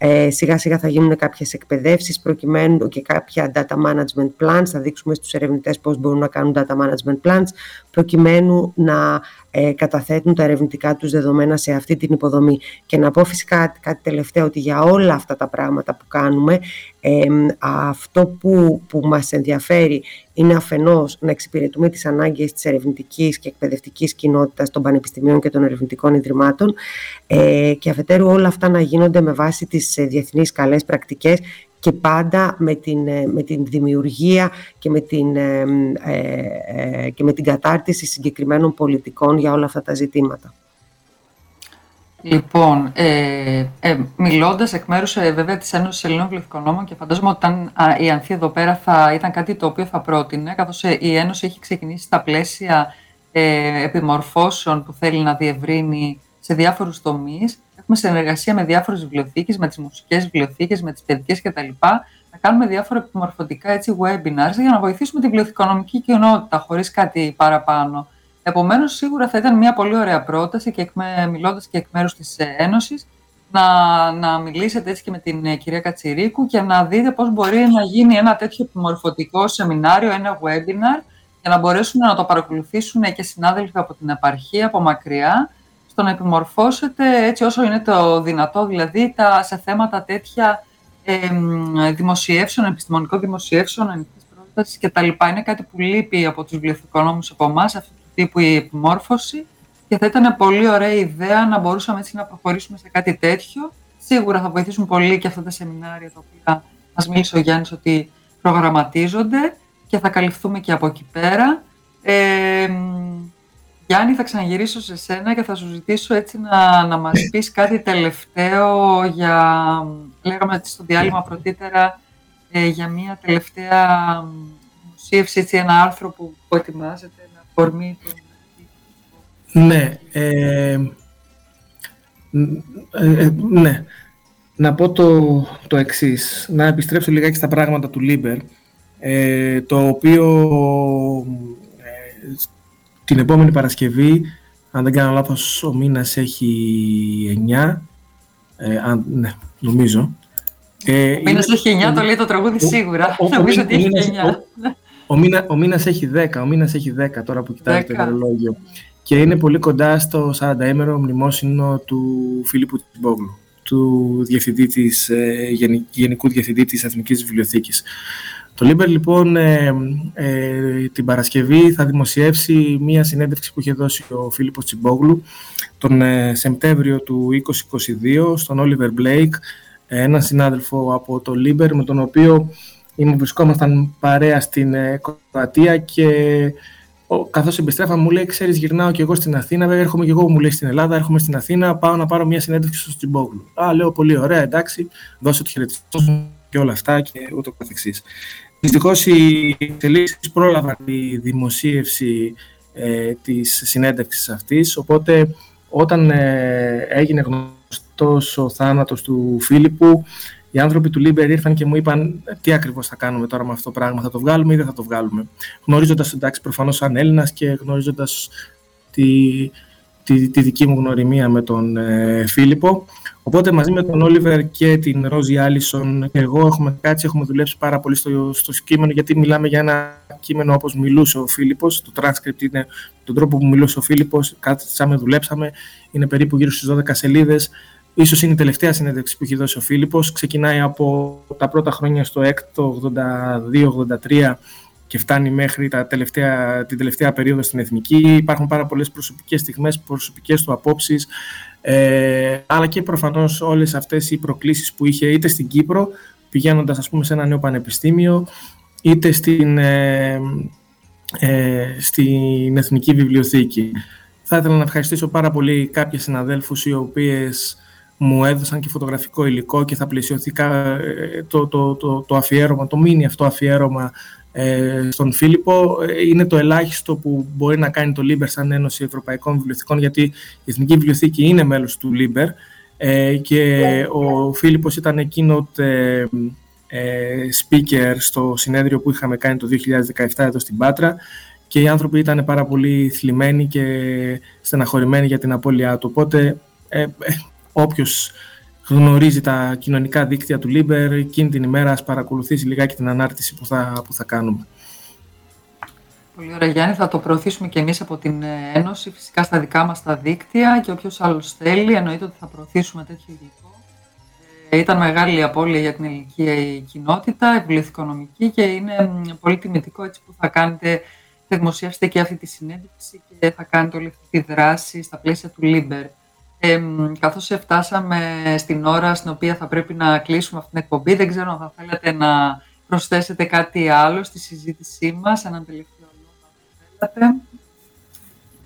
ε, σιγά σιγά θα γίνουν κάποιες εκπαιδεύσεις προκειμένου και κάποια data management plans. Θα δείξουμε στους ερευνητές πώς μπορούν να κάνουν data management plans προκειμένου να ε, καταθέτουν τα ερευνητικά τους δεδομένα σε αυτή την υποδομή. Και να πω φυσικά κάτι τελευταίο ότι για όλα αυτά τα πράγματα που κάνουμε αυτό που, που μας ενδιαφέρει είναι αφενός να εξυπηρετούμε τις ανάγκες της ερευνητικής και εκπαιδευτικής κοινότητας των πανεπιστημίων και των ερευνητικών ιδρυμάτων ε, και αφετέρου όλα αυτά να γίνονται με βάση τις ε, διεθνείς καλές πρακτικές και πάντα με την, ε, με την δημιουργία και με την, ε, ε, και με την κατάρτιση συγκεκριμένων πολιτικών για όλα αυτά τα ζητήματα. Λοιπόν, ε, ε, μιλώντας εκ μέρους ε, βέβαια της Ένωσης Ελλήνων Βιβλιοθηκονόμων και φαντάζομαι ότι όταν η Ανθή εδώ πέρα θα ήταν κάτι το οποίο θα πρότεινε, καθώς ε, η Ένωση έχει ξεκινήσει στα πλαίσια ε, επιμορφώσεων που θέλει να διευρύνει σε διάφορους τομείς. Έχουμε συνεργασία με διάφορες βιβλιοθήκες, με τις μουσικές βιβλιοθήκες, με τις παιδικές κτλ. Να κάνουμε διάφορα επιμορφωτικά έτσι, webinars για να βοηθήσουμε τη βιβλιοθηκονομική κοινότητα χωρίς κάτι παραπάνω. Επομένως, σίγουρα θα ήταν μια πολύ ωραία πρόταση και μιλώντας και εκ μέρους της ε, Ένωσης, να, να μιλήσετε έτσι και με την ε, κυρία Κατσιρίκου και να δείτε πώς μπορεί να γίνει ένα τέτοιο επιμορφωτικό σεμινάριο, ένα webinar, για να μπορέσουν να το παρακολουθήσουν και συνάδελφοι από την επαρχία, από μακριά, στο να επιμορφώσετε έτσι όσο είναι το δυνατό, δηλαδή τα, σε θέματα τέτοια ε, δημοσιεύσεων, επιστημονικών δημοσιεύσεων, ανοιχτής πρόταση κτλ. Είναι κάτι που λείπει από τους βιβλιοθηκονόμους από εμάς, τύπου η επιμόρφωση και θα ήταν πολύ ωραία ιδέα να μπορούσαμε έτσι να προχωρήσουμε σε κάτι τέτοιο. Σίγουρα θα βοηθήσουν πολύ και αυτά τα σεμινάρια τα οποία μας μίλησε ο Γιάννης ότι προγραμματίζονται και θα καλυφθούμε και από εκεί πέρα. Ε, Γιάννη, θα ξαναγυρίσω σε σένα και θα σου ζητήσω έτσι να, να μας πεις κάτι τελευταίο για, λέγαμε στο διάλειμμα πρωτήτερα, ε, για μια τελευταία δημοσίευση, έτσι, ένα άρθρο που, που ετοιμάζεται ναι. Ε, ε, ναι. Να πω το, το εξής. Να επιστρέψω λιγάκι στα πράγματα του LIBER, ε, το οποίο ε, την επόμενη Παρασκευή, αν δεν κάνω λάθος, ο μήνας έχει 9. Ε, αν, ναι, νομίζω. Ε, ο μήνας έχει 9, το λέει το τραγούδι σίγουρα. νομίζω ότι έχει 9. Ο, μήνα, ο μήνας έχει 10, ο μήνας έχει 10 τώρα που κοιτάζει το ημερολόγιο. Και είναι πολύ κοντά στο 40ήμερο μνημόσυνο του Φίλιππου Τσιμπόγλου, του διευθυντή της, ε, Γενικού Διευθυντή της Εθνικής Βιβλιοθήκης. Το LIBER λοιπόν ε, ε, την Παρασκευή θα δημοσιεύσει μία συνέντευξη που είχε δώσει ο Φίλιππος Τσιμπόγλου τον ε, Σεπτέμβριο του 2022 στον Όλιβερ Μπλέικ, έναν συνάδελφο από το LIBER με τον οποίο Είμαι, βρισκόμασταν παρέα στην ε, Κροατία και καθώς επιστρέφαμε μου λέει ξέρεις γυρνάω και εγώ στην Αθήνα βέβαια έρχομαι και εγώ μου λέει στην Ελλάδα έρχομαι στην Αθήνα πάω να πάρω μια συνέντευξη στο Τσιμπόγλου α λέω πολύ ωραία εντάξει δώσε το χαιρετισμό και όλα αυτά και ούτω καθεξής Δυστυχώς οι εξελίξει πρόλαβαν τη δημοσίευση ε, της συνέντευξης αυτής οπότε όταν ε, έγινε γνωστός ο θάνατος του Φίλιππου οι άνθρωποι του LIBER ήρθαν και μου είπαν τι ακριβώς θα κάνουμε τώρα με αυτό το πράγμα, θα το βγάλουμε ή δεν θα το βγάλουμε; Γνωρίζοντας εντάξει προφανώς σαν Έλληνας και γνωρίζοντας τη, τη, τη, δική μου γνωριμία με τον ε, Φίλιππο. Οπότε μαζί με τον Όλιβερ και την Ρόζι Άλισον εγώ έχουμε κάτσει, έχουμε δουλέψει πάρα πολύ στο, στο κείμενο γιατί μιλάμε για ένα κείμενο όπως μιλούσε ο Φίλιππος. Το transcript είναι τον τρόπο που μιλούσε ο Φίλιππος, κάτσαμε, δουλέψαμε, είναι περίπου γύρω στις 12 σελίδες ίσως είναι η τελευταία συνέντευξη που έχει δώσει ο Φίλιππος. Ξεκινάει από τα πρώτα χρόνια στο έκτο 82-83 και φτάνει μέχρι τα τελευταία, την τελευταία περίοδο στην Εθνική. Υπάρχουν πάρα πολλές προσωπικές στιγμές, προσωπικές του απόψεις, ε, αλλά και προφανώς όλες αυτές οι προκλήσεις που είχε είτε στην Κύπρο, πηγαίνοντας ας πούμε σε ένα νέο πανεπιστήμιο, είτε στην, ε, ε, στην Εθνική Βιβλιοθήκη. Θα ήθελα να ευχαριστήσω πάρα πολύ κάποιες συναδέλφους οι οποίες μου έδωσαν και φωτογραφικό υλικό και θα πλαισιωθεί ε, το, το, το, το αφιέρωμα, το μίνι αυτό αφιέρωμα ε, στον Φίλιππο. Ε, είναι το ελάχιστο που μπορεί να κάνει το LIBER σαν Ένωση Ευρωπαϊκών Βιβλιοθηκών γιατί η Εθνική Βιβλιοθήκη είναι μέλος του LIBER ε, και ο Φίλιππος ήταν keynote ε, speaker στο συνέδριο που είχαμε κάνει το 2017 εδώ στην Πάτρα και οι άνθρωποι ήταν πάρα πολύ θλιμμένοι και στεναχωρημένοι για την απώλειά του. Οπότε Όποιος γνωρίζει τα κοινωνικά δίκτυα του LIBER, εκείνη την ημέρα ας παρακολουθήσει λιγάκι την ανάρτηση που θα, που θα κάνουμε. Πολύ ωραία Γιάννη, θα το προωθήσουμε και εμείς από την Ένωση, φυσικά στα δικά μας τα δίκτυα και όποιος άλλος θέλει, εννοείται ότι θα προωθήσουμε τέτοιο υλικό. Ε, ήταν μεγάλη απώλεια για την ελληνική κοινότητα, βιβλιοθηκονομική και είναι πολύ τιμητικό έτσι που θα κάνετε, θα δημοσιεύσετε και αυτή τη συνέντευξη και θα κάνετε όλη αυτή τη δράση στα πλαίσια του LIBER. Ε, καθώς φτάσαμε στην ώρα στην οποία θα πρέπει να κλείσουμε αυτή την εκπομπή, δεν ξέρω αν θα θέλετε να προσθέσετε κάτι άλλο στη συζήτησή μας, έναν τελευταίο λόγο αν θέλετε.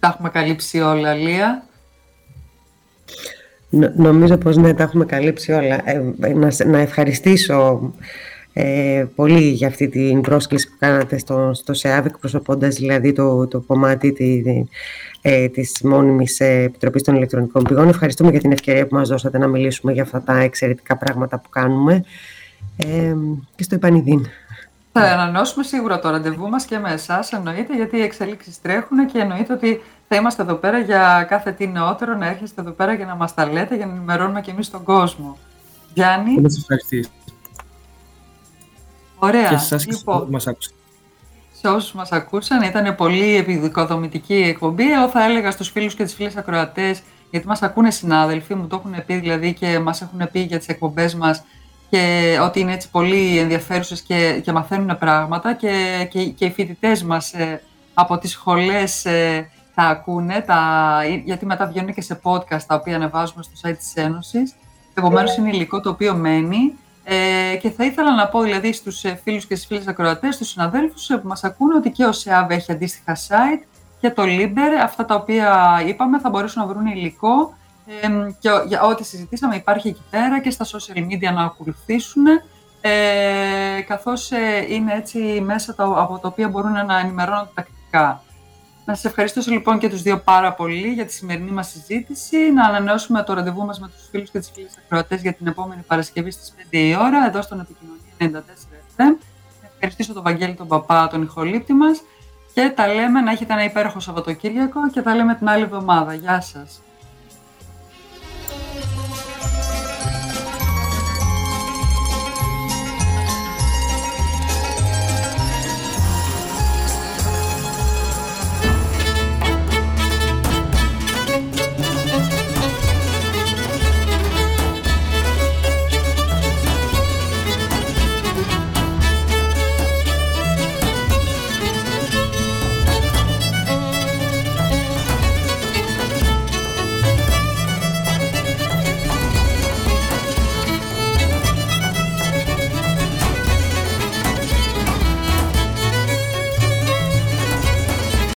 Τα έχουμε καλύψει όλα, Λία. νομίζω πως ναι, τα έχουμε καλύψει όλα. Ε, να, να ευχαριστήσω ε, πολύ για αυτή την πρόσκληση που κάνατε στο, στο ΣΕΑΒ, εκπροσωπώντας δηλαδή το, το κομμάτι τη, ε, της μόνιμης Επιτροπής των Ηλεκτρονικών Πηγών. Ευχαριστούμε για την ευκαιρία που μας δώσατε να μιλήσουμε για αυτά τα εξαιρετικά πράγματα που κάνουμε ε, και στο επανειδήν. Θα ανανεώσουμε σίγουρα το ραντεβού μας και με εσάς, εννοείται, γιατί οι εξελίξεις τρέχουν και εννοείται ότι θα είμαστε εδώ πέρα για κάθε τι νεότερο, να έρχεστε εδώ πέρα για να μας τα λέτε, για να ενημερώνουμε και εμείς τον κόσμο. Γιάννη. Να σας Ωραία. Και σας λοιπόν, που μας άκουσαν. Σε όσους μας ακούσαν, ήταν πολύ επιδικοδομητική εκπομπή. Εγώ θα έλεγα στους φίλους και τις φίλες ακροατές, γιατί μας ακούνε συνάδελφοι, μου το έχουν πει δηλαδή και μας έχουν πει για τις εκπομπές μας και ότι είναι έτσι πολύ ενδιαφέρουσες και, και μαθαίνουν πράγματα και, και, και οι φοιτητές μας ε, από τις σχολές ε, τα ακούνε, τα, γιατί μετά βγαίνουν και σε podcast τα οποία ανεβάζουμε στο site της Ένωσης. Επομένως είναι υλικό το οποίο μένει ε, και θα ήθελα να πω δηλαδή στους ε, φίλους και στις φίλες ακροατές, στους συναδέλφους που μας ακούνε ότι και ο ΣΕΑΒ έχει αντίστοιχα site και το Liber, αυτά τα οποία είπαμε θα μπορέσουν να βρουν υλικό. Και για ό,τι συζητήσαμε υπάρχει εκεί πέρα και στα social media να ακολουθήσουν. Ε, καθώς ε, είναι έτσι μέσα τα, από τα οποία μπορούν να ενημερώνονται τακτικά. Να σας ευχαριστήσω λοιπόν και τους δύο πάρα πολύ για τη σημερινή μας συζήτηση. Να ανανεώσουμε το ραντεβού μας με τους φίλους και τις φίλες ακροατές για την επόμενη Παρασκευή στις 5 η ώρα, εδώ στον Επικοινωνία 94 FM. Να ευχαριστήσω τον Βαγγέλη τον Παπά, τον ηχολήπτη μας και τα λέμε να έχετε ένα υπέροχο Σαββατοκύριακο και τα λέμε την άλλη εβδομάδα. Γεια σας.